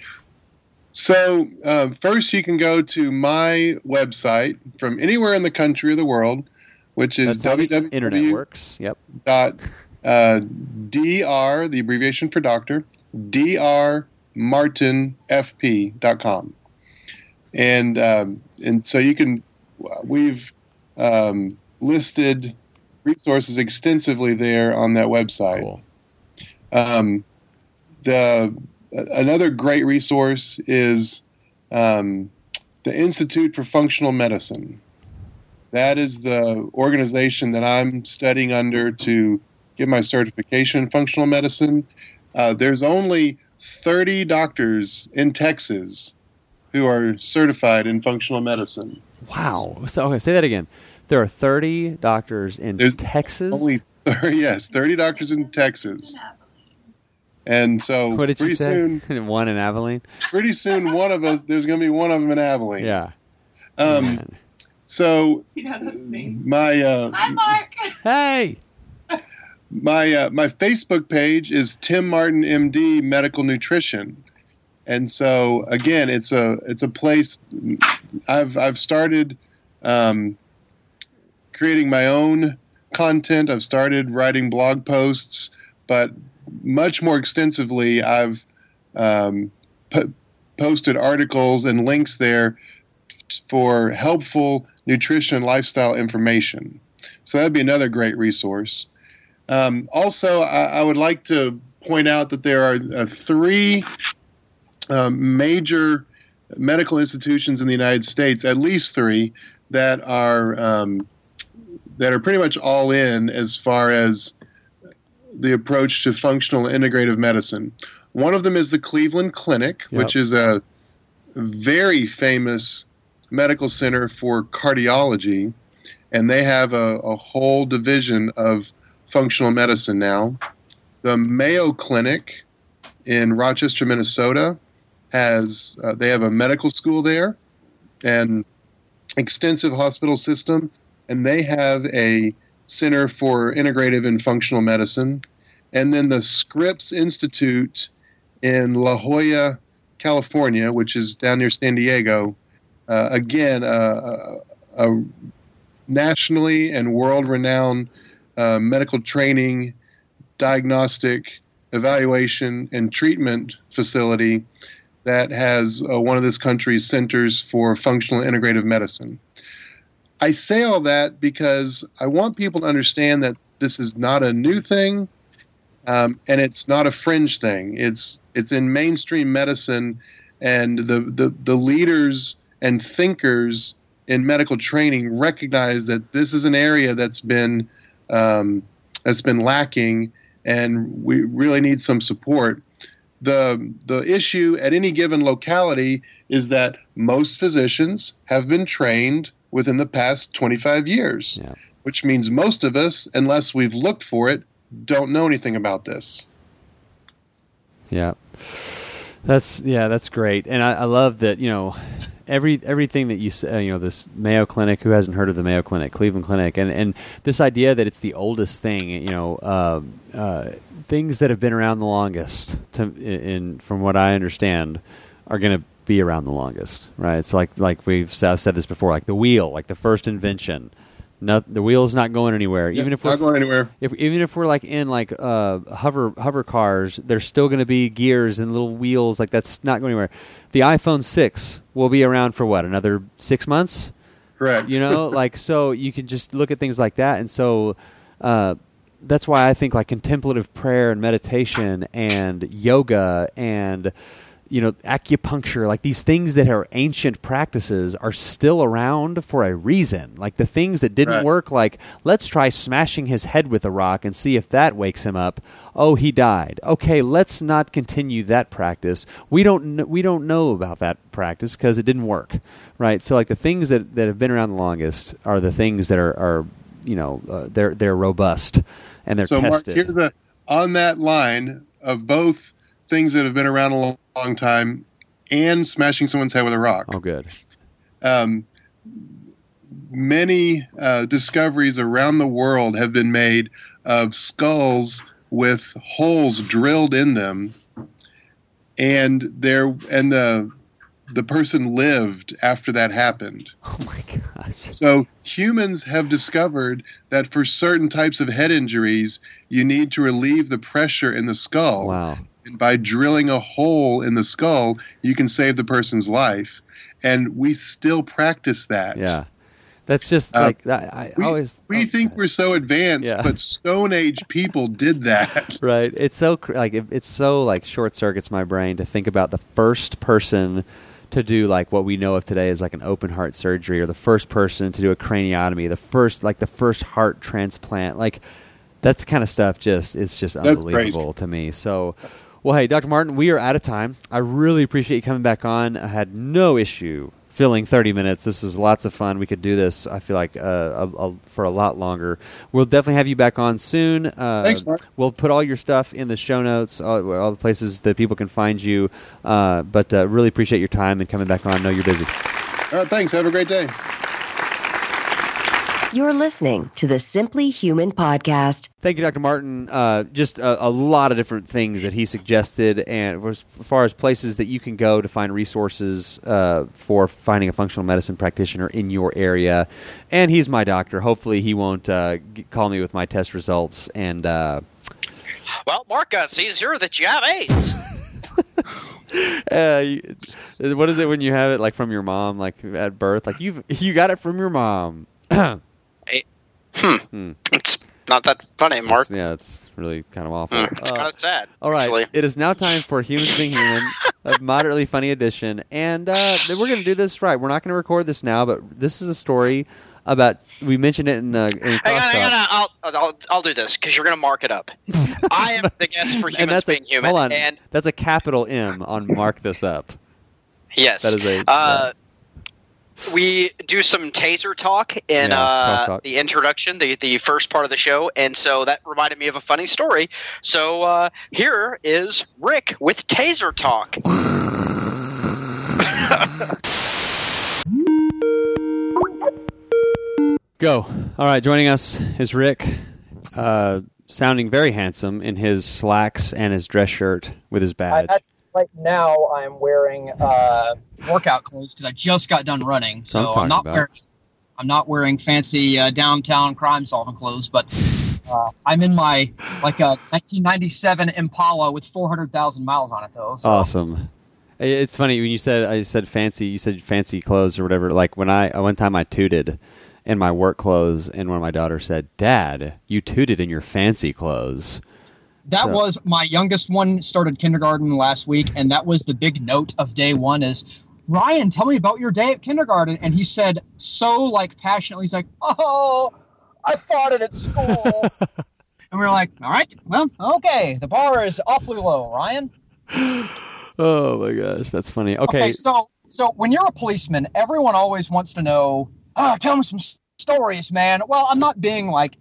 So um, first, you can go to my website from anywhere in the country or the world, which is the internet www. works. Yep. dot uh, dr the abbreviation for doctor drmartinfp.com and um, and so you can we've um, listed resources extensively there on that website Cool. um, the another great resource is um, the Institute for Functional Medicine. That is the organization that I'm studying under to get my certification in functional medicine. Uh, there's only 30 doctors in Texas who are certified in functional medicine. Wow. So okay, say that again. There are 30 doctors in There's Texas. Only yes, 30 doctors in Texas. And so what did pretty you say? soon, One in Abilene. pretty soon, one of us there's going to be one of them in Abilene. Yeah. Um, Man. so Yeah, that's my uh, Hi, Mark. Hey. My uh, my Facebook page is Tim Martin MD Medical Nutrition, and so again, it's a it's a place I've I've started um, creating my own content. I've started writing blog posts, but much more extensively, I've um, po- posted articles and links there for helpful nutrition lifestyle information. So that'd be another great resource. Um, also, I, I, would like to point out that there are uh, three um, major medical institutions in the United States, at least three, that are um, that are pretty much all in as far as the approach to functional integrative medicine. One of them is the Cleveland Clinic, yep. which is a very famous medical center for cardiology, and they have a, a whole division of functional medicine now. The Mayo Clinic in Rochester, Minnesota, has uh, they have a medical school there and extensive hospital system, and they have a center for integrative and functional medicine, and then the Scripps Institute in La Jolla, California, which is down near San Diego. Uh, again, uh, a nationally and world renowned uh, medical training, diagnostic, evaluation, and treatment facility that has uh, one of this country's centers for functional integrative medicine. I say all that because I want people to understand that this is not a new thing, um, and it's not a fringe thing. It's it's in mainstream medicine, and the the, the leaders and thinkers in medical training recognize that this is an area that's been um, has been lacking, and we really need some support. The, the issue at any given locality is that most physicians have been trained within the past 25 years, yeah. which means most of us, unless we've looked for it, don't know anything about this. Yeah. That's yeah, that's great, and I, I love that. You know, every everything that you say, you know, this Mayo Clinic. Who hasn't heard of the Mayo Clinic, Cleveland Clinic, and and this idea that it's the oldest thing. You know, uh, uh, things that have been around the longest, to, in from what I understand, are going to be around the longest, right? So like like we've said this before, like the wheel, like the first invention no, the wheel's not going anywhere. Yep, even if we're not going anywhere. If even if we're like in like uh, hover hover cars, there's still going to be gears and little wheels. Like that's not going anywhere. The iPhone six will be around for what another six months. Correct. You know, like so you can just look at things like that, and so uh, that's why I think like contemplative prayer and meditation and yoga and you know, acupuncture, like these things that are ancient practices are still around for a reason. Like the things that didn't right. work, like let's try smashing his head with a rock and see if that wakes him up. Oh, he died. Okay, let's not continue that practice. We don't kn- we don't know about that practice because it didn't work, right? So like the things that, that have been around the longest are the things that are, are you know uh, they're they're robust and they're so tested. Mark, here's a on that line of both things that have been around a long, long time and smashing someone's head with a rock. Oh, good. Um, many uh, discoveries around the world have been made of skulls with holes drilled in them, and there and the the person lived after that happened. Oh my gosh. So humans have discovered that for certain types of head injuries, you need to relieve the pressure in the skull. Wow. And by drilling a hole in the skull, you can save the person's life. And we still practice that. Yeah. That's just uh, like that. I we, always we think we're so advanced, yeah. but Stone Age people did that. Right. It's so like it's so like short circuits my brain to think about the first person to do like what we know of today as like an open heart surgery, or the first person to do a craniotomy, the first like the first heart transplant, like that's kind of stuff. Just it's just unbelievable to me. So well, hey, Dr. Martin, we are out of time. I really appreciate you coming back on. I had no issue filling 30 minutes. This is lots of fun. We could do this, I feel like, uh, a, a, for a lot longer. We'll definitely have you back on soon. Uh, Thanks, Mark. We'll put all your stuff in the show notes, all, all the places that people can find you. Uh, but uh, really appreciate your time and coming back on. I know you're busy. All right, thanks. Have a great day. You're listening to the Simply Human podcast. Thank you, Dr. Martin. Uh, just a, a, lot of different things that he suggested, and as far as places that you can go to find resources uh, for finding a functional medicine practitioner in your area. And he's my doctor. Hopefully, he won't uh, call me with my test results. And uh, well, Mark uh, sees here that you have AIDS. uh, what is it when you have it like from your mom, like at birth? Like you you got it from your mom. Hmm. hmm. It's not that funny, Mark. It's, yeah, it's really kind of awful. Mm, it's uh, kind of sad. All right, actually. it is now time for Humans Being Human, a moderately funny edition, and uh, we're going to do this right. We're not going to record this now, but this is a story about. We mentioned it in. Uh, in hang on, hang on, I'll, I'll, I'll do this because you're going to mark it up. I am the guest for Humans Being a, Human. Hold on, and that's a capital M on mark this up. Yes, that is a. Uh, we do some taser talk in yeah, uh, the introduction, the, the first part of the show, and so that reminded me of a funny story. So uh, here is Rick with taser talk. Go. All right, joining us is Rick, uh, sounding very handsome in his slacks and his dress shirt with his badge. I, right now I'm wearing uh, workout clothes because I just got done running, so I'm, I'm not about. wearing I'm not wearing fancy uh, downtown crime solving clothes, but uh, I'm in my like a 1997 Impala with 400,000 miles on it though. So. Awesome. It's funny when you said I said fancy. You said fancy clothes or whatever. Like when I one time I tooted in my work clothes, and one of my daughters said, "Dad, you tooted in your fancy clothes." That so. was my youngest one started kindergarten last week and that was the big note of day one is ryan tell me about your day at kindergarten and he said so like passionately he's like oh i fought it at school and we are like all right well okay the bar is awfully low ryan oh my gosh that's funny okay. okay so so when you're a policeman everyone always wants to know oh tell me some stories man well i'm not being like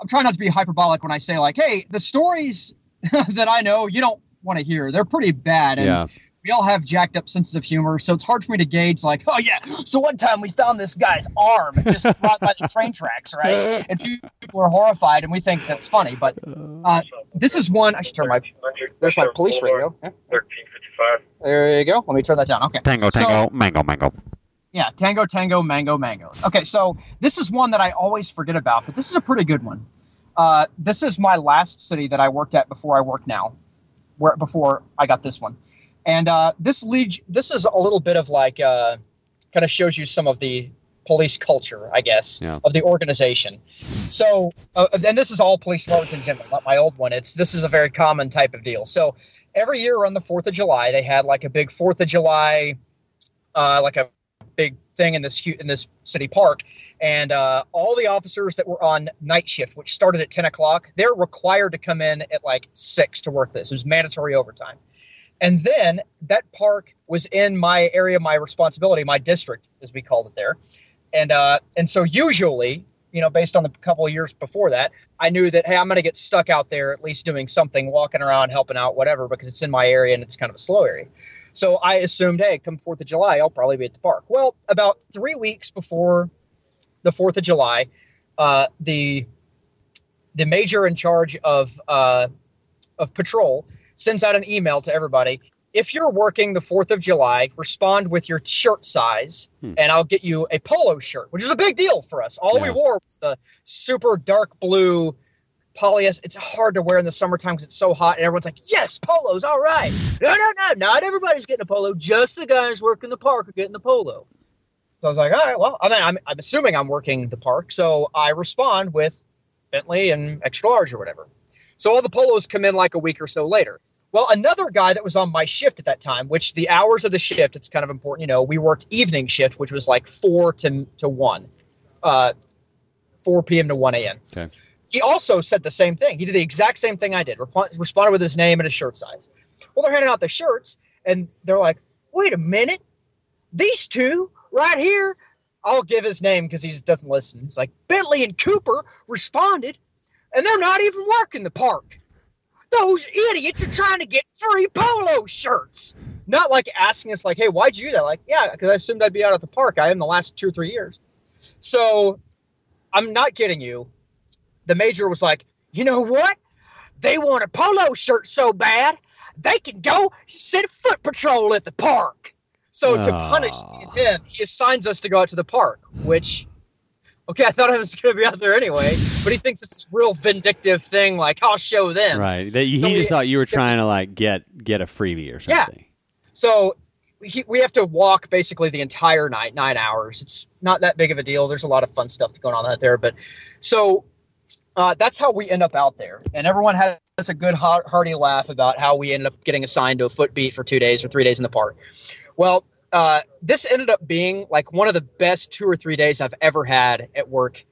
I'm trying not to be hyperbolic when I say like, hey, the stories that I know you don't want to hear. They're pretty bad. And yeah. we all have jacked up senses of humor, so it's hard for me to gauge like, oh yeah. So one time we found this guy's arm just brought by the train tracks, right? And people are horrified, and we think that's funny. But uh, this is one. I should turn my. There's my police radio. Thirteen fifty-five. There you go. Let me turn that down. Okay. Tango, tango, so, mango, mango. Yeah, Tango, Tango, Mango, Mango. Okay, so this is one that I always forget about, but this is a pretty good one. Uh, this is my last city that I worked at before I work now, where before I got this one, and uh, this leads. This is a little bit of like uh, kind of shows you some of the police culture, I guess, yeah. of the organization. So, uh, and this is all police departments in general, not my old one. It's this is a very common type of deal. So every year on the Fourth of July, they had like a big Fourth of July, uh, like a big thing in this in this city park, and uh, all the officers that were on night shift, which started at ten o'clock, they're required to come in at like six to work this. It was mandatory overtime. And then that park was in my area, my responsibility, my district, as we called it there. And uh, and so usually, you know, based on the couple of years before that, I knew that hey, I'm going to get stuck out there at least doing something, walking around, helping out, whatever, because it's in my area and it's kind of a slow area. So I assumed, hey, come 4th of July, I'll probably be at the park. Well, about three weeks before the 4th of July, uh, the the major in charge of uh, of patrol sends out an email to everybody. If you're working the 4th of July, respond with your shirt size, hmm. and I'll get you a polo shirt, which is a big deal for us. All yeah. we wore was the super dark blue polyester. It's hard to wear in the summertime because it's so hot, and everyone's like, "Yes, polos, all right." No, no, no, not everybody's getting a polo. Just the guys working the park are getting the polo. So I was like, "All right, well, I mean, I'm, I'm assuming I'm working the park, so I respond with Bentley and extra large or whatever." So all the polos come in like a week or so later. Well, another guy that was on my shift at that time, which the hours of the shift, it's kind of important, you know, we worked evening shift, which was like four to to one, uh, four p.m. to one a.m. Okay he also said the same thing. He did the exact same thing I did. Rep- responded with his name and his shirt size. Well, they're handing out the shirts, and they're like, "Wait a minute, these two right here." I'll give his name because he just doesn't listen. He's like Bentley and Cooper responded, and they're not even working the park. Those idiots are trying to get free polo shirts. Not like asking us, like, "Hey, why'd you do that?" Like, yeah, because I assumed I'd be out at the park. I am the last two or three years. So I'm not kidding you. The major was like, you know what? They want a polo shirt so bad they can go send foot patrol at the park. So to punish ah. and him, he assigns us to go out to the park, which okay, I thought I was going to be out there anyway, but he thinks it's this real vindictive thing, like I'll show them. Right. That, he So just we- thought you were trying to like get get a freebie or something. Yeah. So he, we have to walk basically the entire night, nine hours. It's not that big of a deal. There's a lot of fun stuff going on out there, but so uh, that's how we end up out there, and everyone has a good hearty laugh about how we ended up getting assigned to a foot beat for two days or three days in the park. Well, uh, this ended up being like one of the best two or three days I've ever had at work,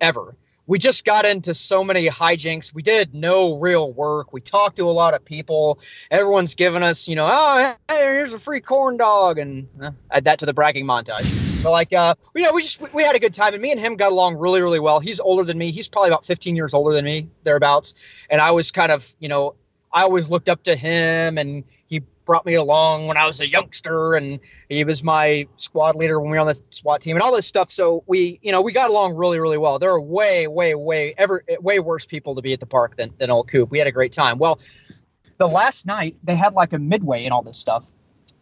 ever. We just got into so many hijinks. We did no real work. We talked to a lot of people. Everyone's giving us, you know, oh, hey, here's a free corn dog, and uh, add that to the bragging montage. But like, uh, you know, we just we, we had a good time, and me and him got along really, really well. He's older than me. He's probably about 15 years older than me, thereabouts. And I was kind of, you know, I always looked up to him, and he brought me along when I was a youngster, and he was my squad leader when we were on the SWAT team, and all this stuff. So we, you know, we got along really, really well. There are way, way, way, ever way worse people to be at the park than than old Coop. We had a great time. Well, the last night they had like a midway and all this stuff,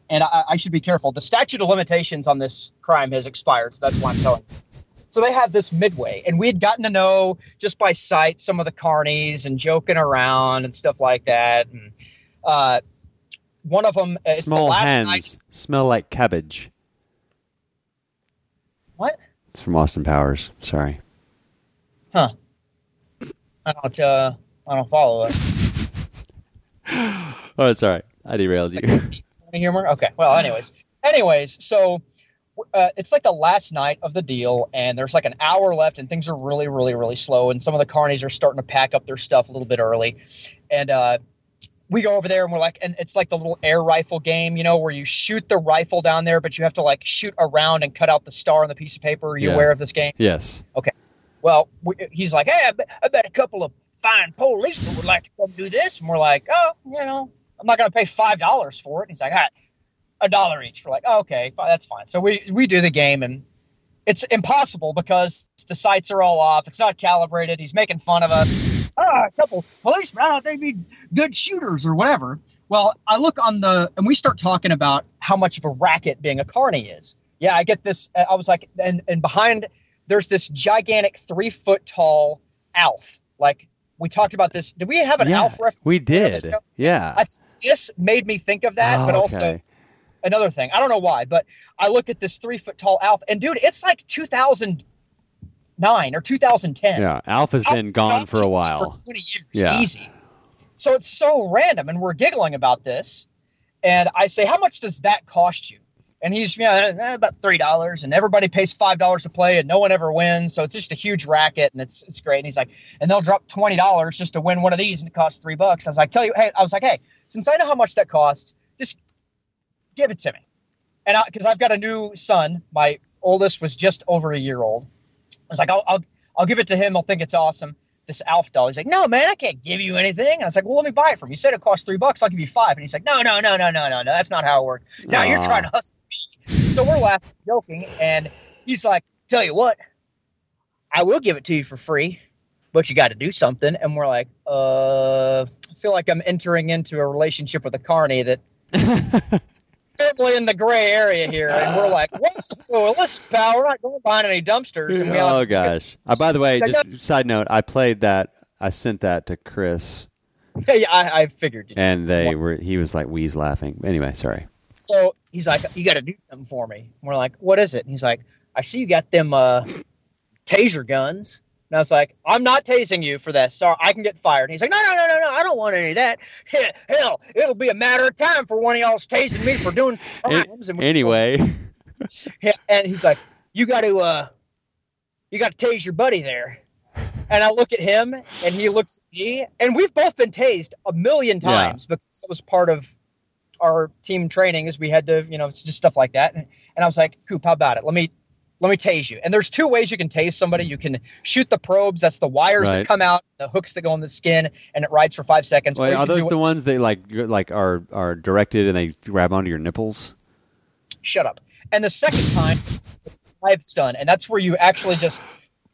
and I, I should be careful. The statute of limitations on this crime has expired, so that's why I'm telling. you. So they had this midway, and we had gotten to know just by sight some of the carnies and joking around and stuff like that. And uh, one of them, it's the Small last hands night. smell like cabbage. What? It's from Austin Powers. Sorry. Huh? I don't. Uh, I don't follow it. Oh, sorry. I derailed you. Humor? Okay. Well, anyways, anyways, so uh, it's like the last night of the deal, and there's like an hour left, and things are really, really, really slow, and some of the carnies are starting to pack up their stuff a little bit early, and uh, we go over there, and we're like, and it's like the little air rifle game, you know, where you shoot the rifle down there, but you have to like shoot around and cut out the star on the piece of paper. Are you Yeah. aware of this game? yes. Okay. Well, we, he's like, hey, I bet, I bet a couple of fine policemen would like to come do this. And we're like, oh, you know, I'm not going to pay $5 for it. And he's like, all right, a dollar each. We're like, oh, okay, fine, that's fine. So we, we do the game and it's impossible because the sights are all off. It's not calibrated. He's making fun of us. Ah, a couple policemen, I they'd be good shooters or whatever. Well, I look on the, and we start talking about how much of a racket being a carny is. Yeah, I get this. Uh, I was like, and, and behind, there's this gigantic three foot tall Alf. Like we talked about this. Did we have an yeah, Alf reference? we did. Yeah. I, this made me think of that, Oh, but also okay. another thing. I don't know why, but I look at this three foot tall Alf, and dude, it's like 2009 or 2010. Yeah. Alf has been gone for a while. For 20 years, Yeah. easy. So it's so random, and we're giggling about this. And I say, "How much does that cost you?" And he's, yeah, eh, about three dollars, and everybody pays five dollars to play, and no one ever wins. So it's just a huge racket, and it's it's great. And he's like, and they'll drop twenty dollars just to win one of these, and it costs three bucks. I was like, tell you, hey, I was like, hey, since I know how much that costs, just give it to me. And because I've got a new son, my oldest was just over a year old. I was like, I'll, I'll, I'll give it to him. I'll think it's awesome. This Alf doll. He's like, no, man, I can't give you anything. And I was like, well, let me buy it from you. You said it costs three bucks. I'll give you five. And he's like, no, no, no, no, no, no, no. That's not how it works. Now you're trying to hustle me. So we're laughing, joking. And he's like, tell you what, I will give it to you for free, but you got to do something. And we're like, uh, I feel like I'm entering into a relationship with a carny that firmly in the gray area here. And we're like, whoa, listen, pal, we're not going behind any dumpsters. And we all oh gosh. Uh, by the way, Like, just side note, I played that. I sent that to Chris, yeah, I, I figured. You and they were. He was like wheeze laughing. Anyway, sorry. So he's like, "You got to do something for me." And we're like, "What is it?" And he's like, "I see you got them uh, taser guns." And I was like, "I'm not tasing you for this. Sorry, I can get fired." And he's like, "No, no, no, no, no. I don't want any of that. Hell, it'll be a matter of time for one of y'all's tasing me for doing crimes." Anyway, and he's like, "You got to, uh, you got to tase your buddy there." And I look at him, and he looks at me, and we've both been tased a million Yeah. times because it was part of our team training. Is we had to, you know, it's just stuff like that. And, and I was like, "Coop, how about it? Let me, let me tase you." And there's two ways you can tase somebody. You can shoot the probes. That's the wires Right. that come out, the hooks that go in the skin, and it rides for five seconds. wait, are those the ones that like like are are directed and they grab onto your nipples? shut up. And the second time, I've done, and that's where you actually just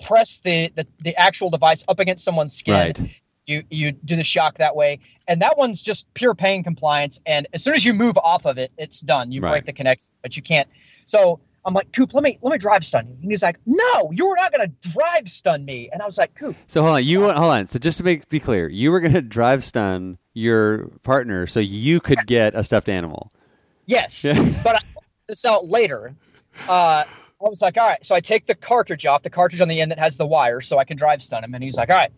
press the, the the actual device up against someone's skin. Right. You you do the shock that way, and that one's just pure pain compliance. And as soon as you move off of it, it's done. You Right. break the connection, but you can't. So I'm like, Coop, let me let me drive stun you. And he's like, No, you're not gonna drive stun me. And I was like, Coop, So hold on, you hold on. So just to make be clear, you were going to drive stun your partner so you could get a stuffed animal. Yes, but I this out later. Uh, I was like, all right. So I take the cartridge off, the cartridge on the end that has the wire, so I can drive stun him. And he's like, all right,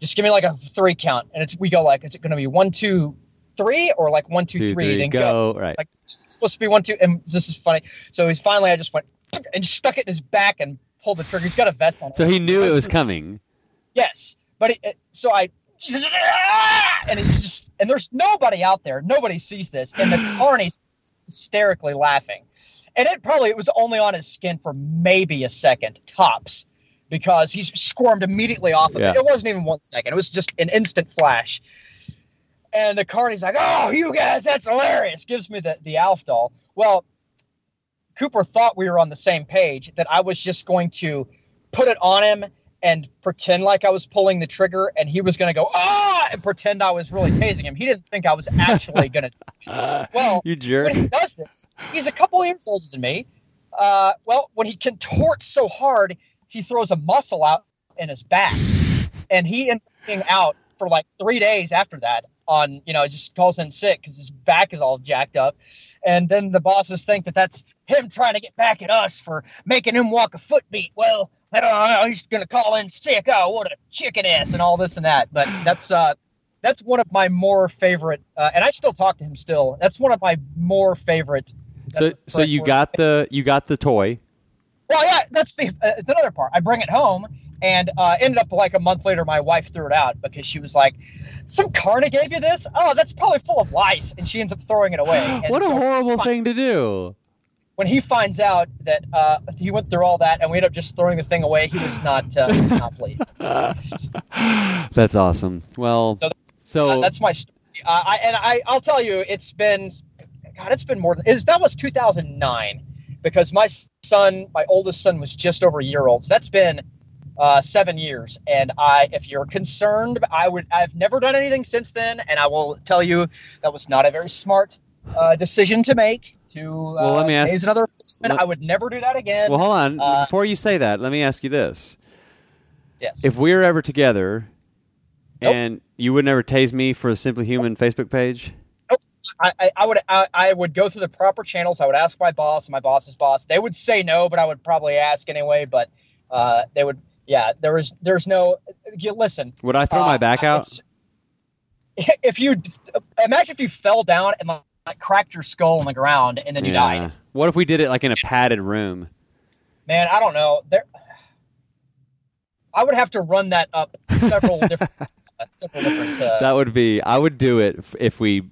just give me like a three count. And it's we go like, is it going to be one, two, three, or like one, two, Two, three, three, then go. Right. Like supposed to be one, two. And this is funny. So he's finally, I just went and stuck it in his back and pulled the trigger. He's got a vest on. So he knew it was coming. Yes, but it, so I and it's just and there's nobody out there. Nobody sees this, and the carney's hysterically laughing, and it probably it was only on his skin for maybe a second tops because he's squirmed immediately off of Yeah. it. It wasn't even one second. It was just an instant flash. And the carney's like, "Oh, you guys, that's hilarious!" Gives me the the Alf doll. Well, Cooper thought we were on the same page. That I was just going to put it on him and pretend like I was pulling the trigger, and he was going to go ah and pretend I was really tasing him. He didn't think I was actually going to. Well, You jerk. when he does this, he's a couple years older than me. Uh, well, when he contorts so hard, he throws a muscle out in his back, and he ended up being out for like three days after that. On you know, just calls in sick because his back is all jacked up, and then the bosses think that that's him trying to get back at us for making him walk a foot beat. Well, I don't know. He's gonna call in sick. Oh, what a chicken ass and all this and that. But that's uh, that's one of my more favorite, uh, and I still talk to him still. That's one of my more favorite. So so you got the you got the toy. Well, yeah, that's the uh, the other part. I bring it home, and uh, ended up like a month later, my wife threw it out because she was like, "Some carny gave you this? Oh, that's probably full of lice," and she ends up throwing it away. And What a so horrible thing to do. When he finds out that uh, he went through all that, and we ended up just throwing the thing away, he was not uh, not pleased. That's awesome. Well, So- so Uh, that's my story. Uh, I, and I, I'll tell you, it's been, God, it's been more than, it was, that was 2009 because my son, my oldest son was just over a year old. So that's been uh, seven years. And I, if you're concerned, I would, I've never done anything since then. And I will tell you that was not a very smart uh, decision to make to uh, Well, let me ask- another let- I would never do that again. well, hold on. Uh, Before you say that, let me ask you this: yes. If we were ever together, Nope. and you would never tase me for the Simply Human Facebook page, I, I, I would I, I would go through the proper channels. I would ask my boss, my boss's boss. They would say no, but I would probably ask anyway. But uh, they would, yeah. There was there's no. You, listen, would I throw uh, my back out? If you imagine if you fell down and like cracked your skull on the ground and then you died, What if we did it like in a padded room? man, I don't know. There, I would have to run that up several different, uh, several different. Uh, That would be. I would do it if, if we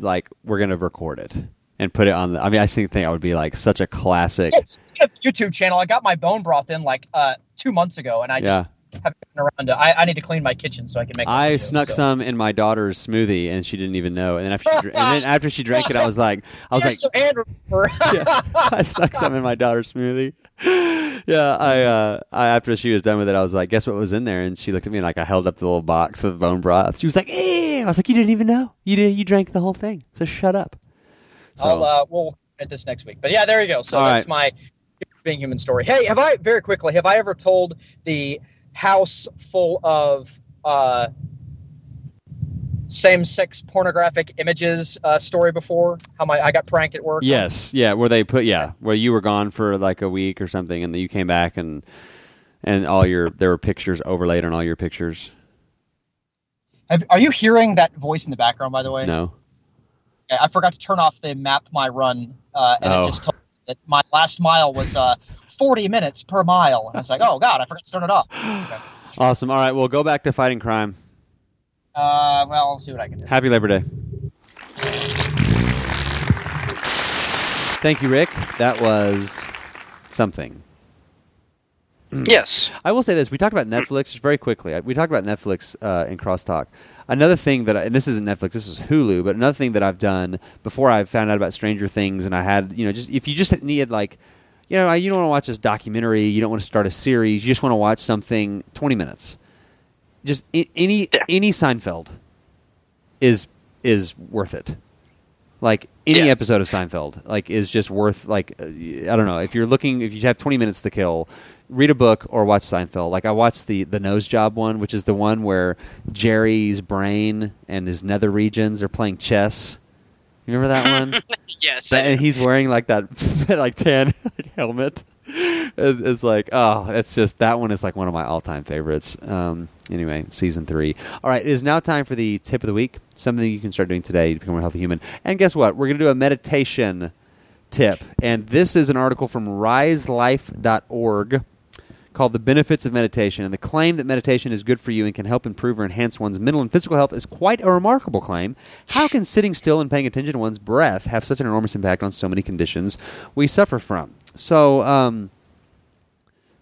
like we're gonna record it and put it on the. I mean, I think think that would be like such a classic. YouTube channel. I got my bone broth in like uh, two months ago, and I Yeah. just haven't gotten around to. I, I need to clean my kitchen so I can make. I video, snuck so. some in my daughter's smoothie, and she didn't even know. And then after, she, and then after she drank it, I was like, I was You're like, so Andrew. yeah, I stuck some in my daughter's smoothie. Yeah, I, uh, I after she was done with it, I was like, "Guess what was in there?" And she looked at me and like I held up the little box of bone broth. She was like, "Eh!" I was like, "You didn't even know. You did. You drank the whole thing. So shut up." So, I'll uh, we'll at this next week. But yeah, there you go. So All that's my being human story. Hey, have I very quickly? Have I ever told the house full of uh, same-sex pornographic images uh, story before? How my I got pranked at work. yes, yeah, where they put yeah, where you were gone for like a week or something, and then you came back and and all your there were pictures overlaid on all your pictures. Have, are you hearing that voice in the background? By the way, No, I forgot to turn off the map my run, uh, and Oh. it just told me that my last mile was uh, 40 minutes per mile. And I was like, oh god, I forgot to turn it off. Okay. awesome. All right, well, go back to fighting crime. Uh, well, I'll see what I can do. Happy Labor Day. Thank you, Rick. That was something. Yes. I will say this: we talked about Netflix just very quickly. We talked about Netflix uh, in crosstalk. Another thing that, I, and this isn't Netflix, this is Hulu, but another thing that I've done before I found out about Stranger Things, and I had, you know, just if you just need like, you know, you don't want to watch this documentary. You don't want to start a series. You just want to watch something twenty minutes. Just any Yeah. any Seinfeld is is worth it. Like any Yes. episode of Seinfeld, like is just worth like uh, I don't know if you're looking if you have 20 minutes to kill, read a book or watch Seinfeld. Like I watched the the nose job one, which is the one where Jerry's brain and his nether regions are playing chess. You remember that one? Yes. That- and he's wearing like that, that like tan helmet. It's like oh, it's just that one is like one of my all time favorites. Um, anyway, season three. All right, it is now time for the tip of the week. Something you can start doing today to become a healthy human. And guess what? We're gonna do a meditation tip, and this is an article from RiseLife.org called The Benefits of Meditation. And the claim that meditation is good for you and can help improve or enhance one's mental and physical health is quite a remarkable claim. How can sitting still and paying attention to one's breath have such an enormous impact on so many conditions we suffer from? So, um,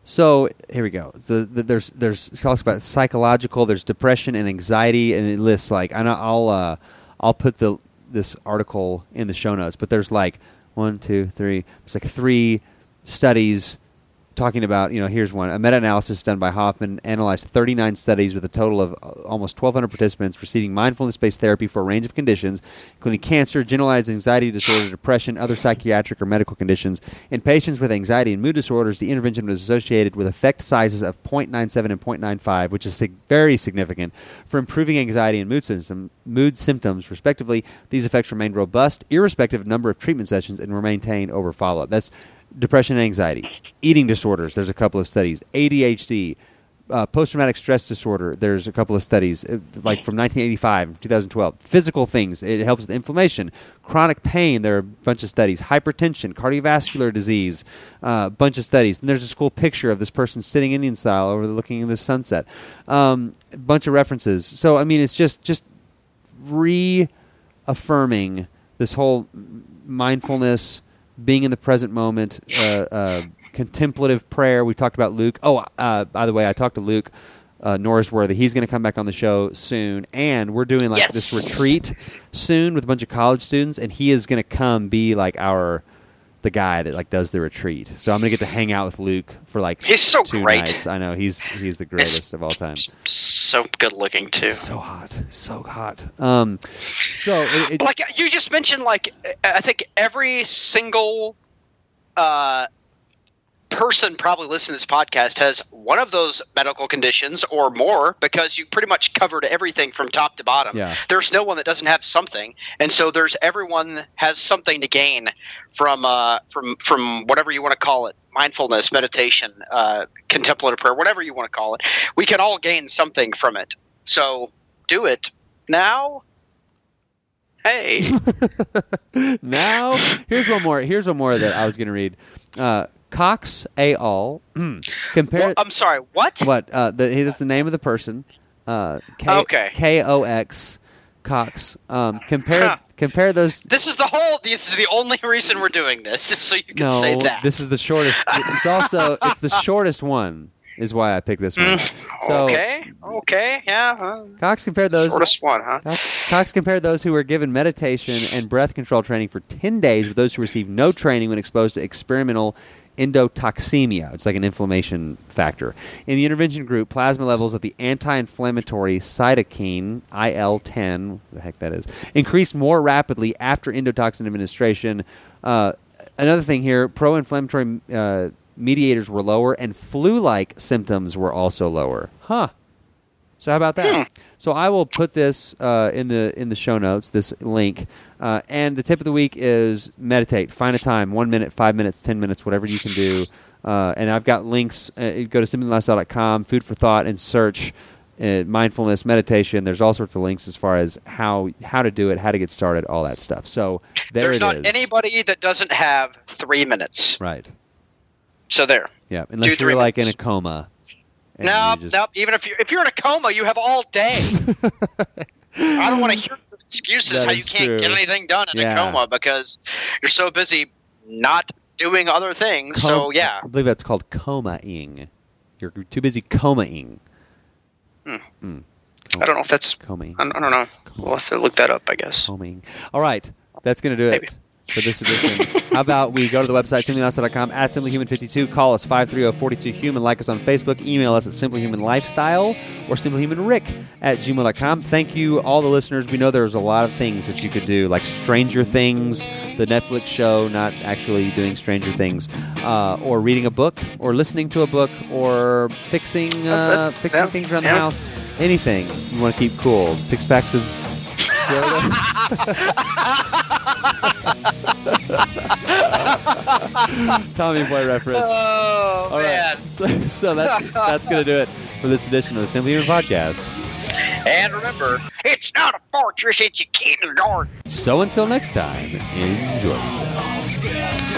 so here we go. The, the, there's there's talks about psychological. There's depression and anxiety, and it lists like I know I'll uh, I'll put the this article in the show notes. But there's like one, two, three. There's like three studies talking about you know here's one. A meta-analysis done by Hofmann analyzed 39 studies with a total of uh, almost 1200 participants receiving mindfulness-based therapy for a range of conditions including cancer generalized anxiety disorder depression other psychiatric or medical conditions. In patients with anxiety and mood disorders the intervention was associated with effect sizes of 0.97 and 0.95 which is very significant. For improving anxiety and mood, system, mood symptoms respectively these effects remained robust irrespective of number of treatment sessions and were maintained over follow-up. That's depression and anxiety, eating disorders. There's a couple of studies. ADHD, uh, post traumatic stress disorder. There's a couple of studies, uh, like from 1985, 2012. Physical things. It helps with inflammation, chronic pain. There are a bunch of studies. Hypertension, cardiovascular disease. A uh, bunch of studies. And there's a cool picture of this person sitting Indian style overlooking the sunset. Um, a bunch of references. So I mean, it's just just reaffirming this whole mindfulness, being in the present moment, uh, uh, contemplative prayer. We talked about Luke. Oh, uh, by the way, I talked to Luke uh, Norrisworthy. He's going to come back on the show soon, and we're doing like Yes. this retreat soon with a bunch of college students, and he is going to come be like our the guy that like does the retreat. So I'm to get to hang out with Luke for like He's so two great. nights. I know he's he's the greatest of all time. so good looking too. So hot, so hot. Um, so it, it, like you just mentioned like i think every single uh, person probably listening to this podcast has one of those medical conditions or more because you pretty much covered everything from top to bottom Yeah. there's no one that doesn't have something and so there's everyone has something to gain from uh, from from whatever you want to call it mindfulness meditation uh, contemplative prayer whatever you want to call it we can all gain something from it so do it now hey now here's one more. Here's one more that I was going to read. Uh, Kox et al. compare Well, I'm sorry. What? what uh, the, that's the name of the person. Uh, K- Okay. K O X Kox. Um, compare Huh. compare those. This is the whole. This is the only reason we're doing this, is so you can No, say that. this is the shortest. It's also it's the shortest one. Is why I picked this one. So okay. Okay. Yeah. huh. Kox compared those. Shortest one, huh? Kox, Kox compared those who were given meditation and breath control training for 10 days with those who received no training when exposed to experimental endotoxemia. It's like an inflammation factor. In the intervention group, plasma levels of the anti inflammatory cytokine, IL 10, the heck that is, increased more rapidly after endotoxin administration. Uh, another thing here pro inflammatory uh, mediators were lower, and flu like symptoms were also lower. Huh. So how about that? So I will put this uh, in the in the show notes. This link, uh, and the tip of the week is meditate. Find a time, one minute, five minutes, ten minutes, whatever you can do. Uh, and I've got links. Uh, go to simplyLifestyle.com, food for thought, and search uh, mindfulness meditation. There's all sorts of links as far as how how to do it, how to get started, all that stuff. So there There's not is. anybody that doesn't have three minutes. right. So there. Yeah, unless Two, you're like in a coma. No, you just- no. Even if you're if you're in a coma, you have all day. I don't want to hear excuses That how you can't true. get anything done in Yeah. a coma because you're so busy not doing other things. Com- so yeah. I believe that's called coma-ing. You're too busy coma-ing. Hmm. Hmm. I don't know if that's. Coma-ing. I don't I don't know. We'll have to look that up. I guess. Homing. All right, that's going to do it. Maybe. For this edition. How about we go to the website, simplymonster.com, at simplyhuman52, call us 530-42-HUMAN, like us on Facebook, email us at simplyhumanlifestyle or simplyhumanrick at gmail.com. Thank you, all the listeners. We know there's a lot of things that you could do, like Stranger Things, the Netflix show, not actually doing Stranger Things, uh, or reading a book, or listening to a book, or fixing uh, fixing Yeah, things around the house. Anything you want to keep cool. Six packs of soda. Tommy Boy reference. Oh All right, man! so, so that's that's gonna do it for this edition of the Simply Human Podcast. And remember, it's not a fortress; it's a kindergarten. So until next time, enjoy yourself.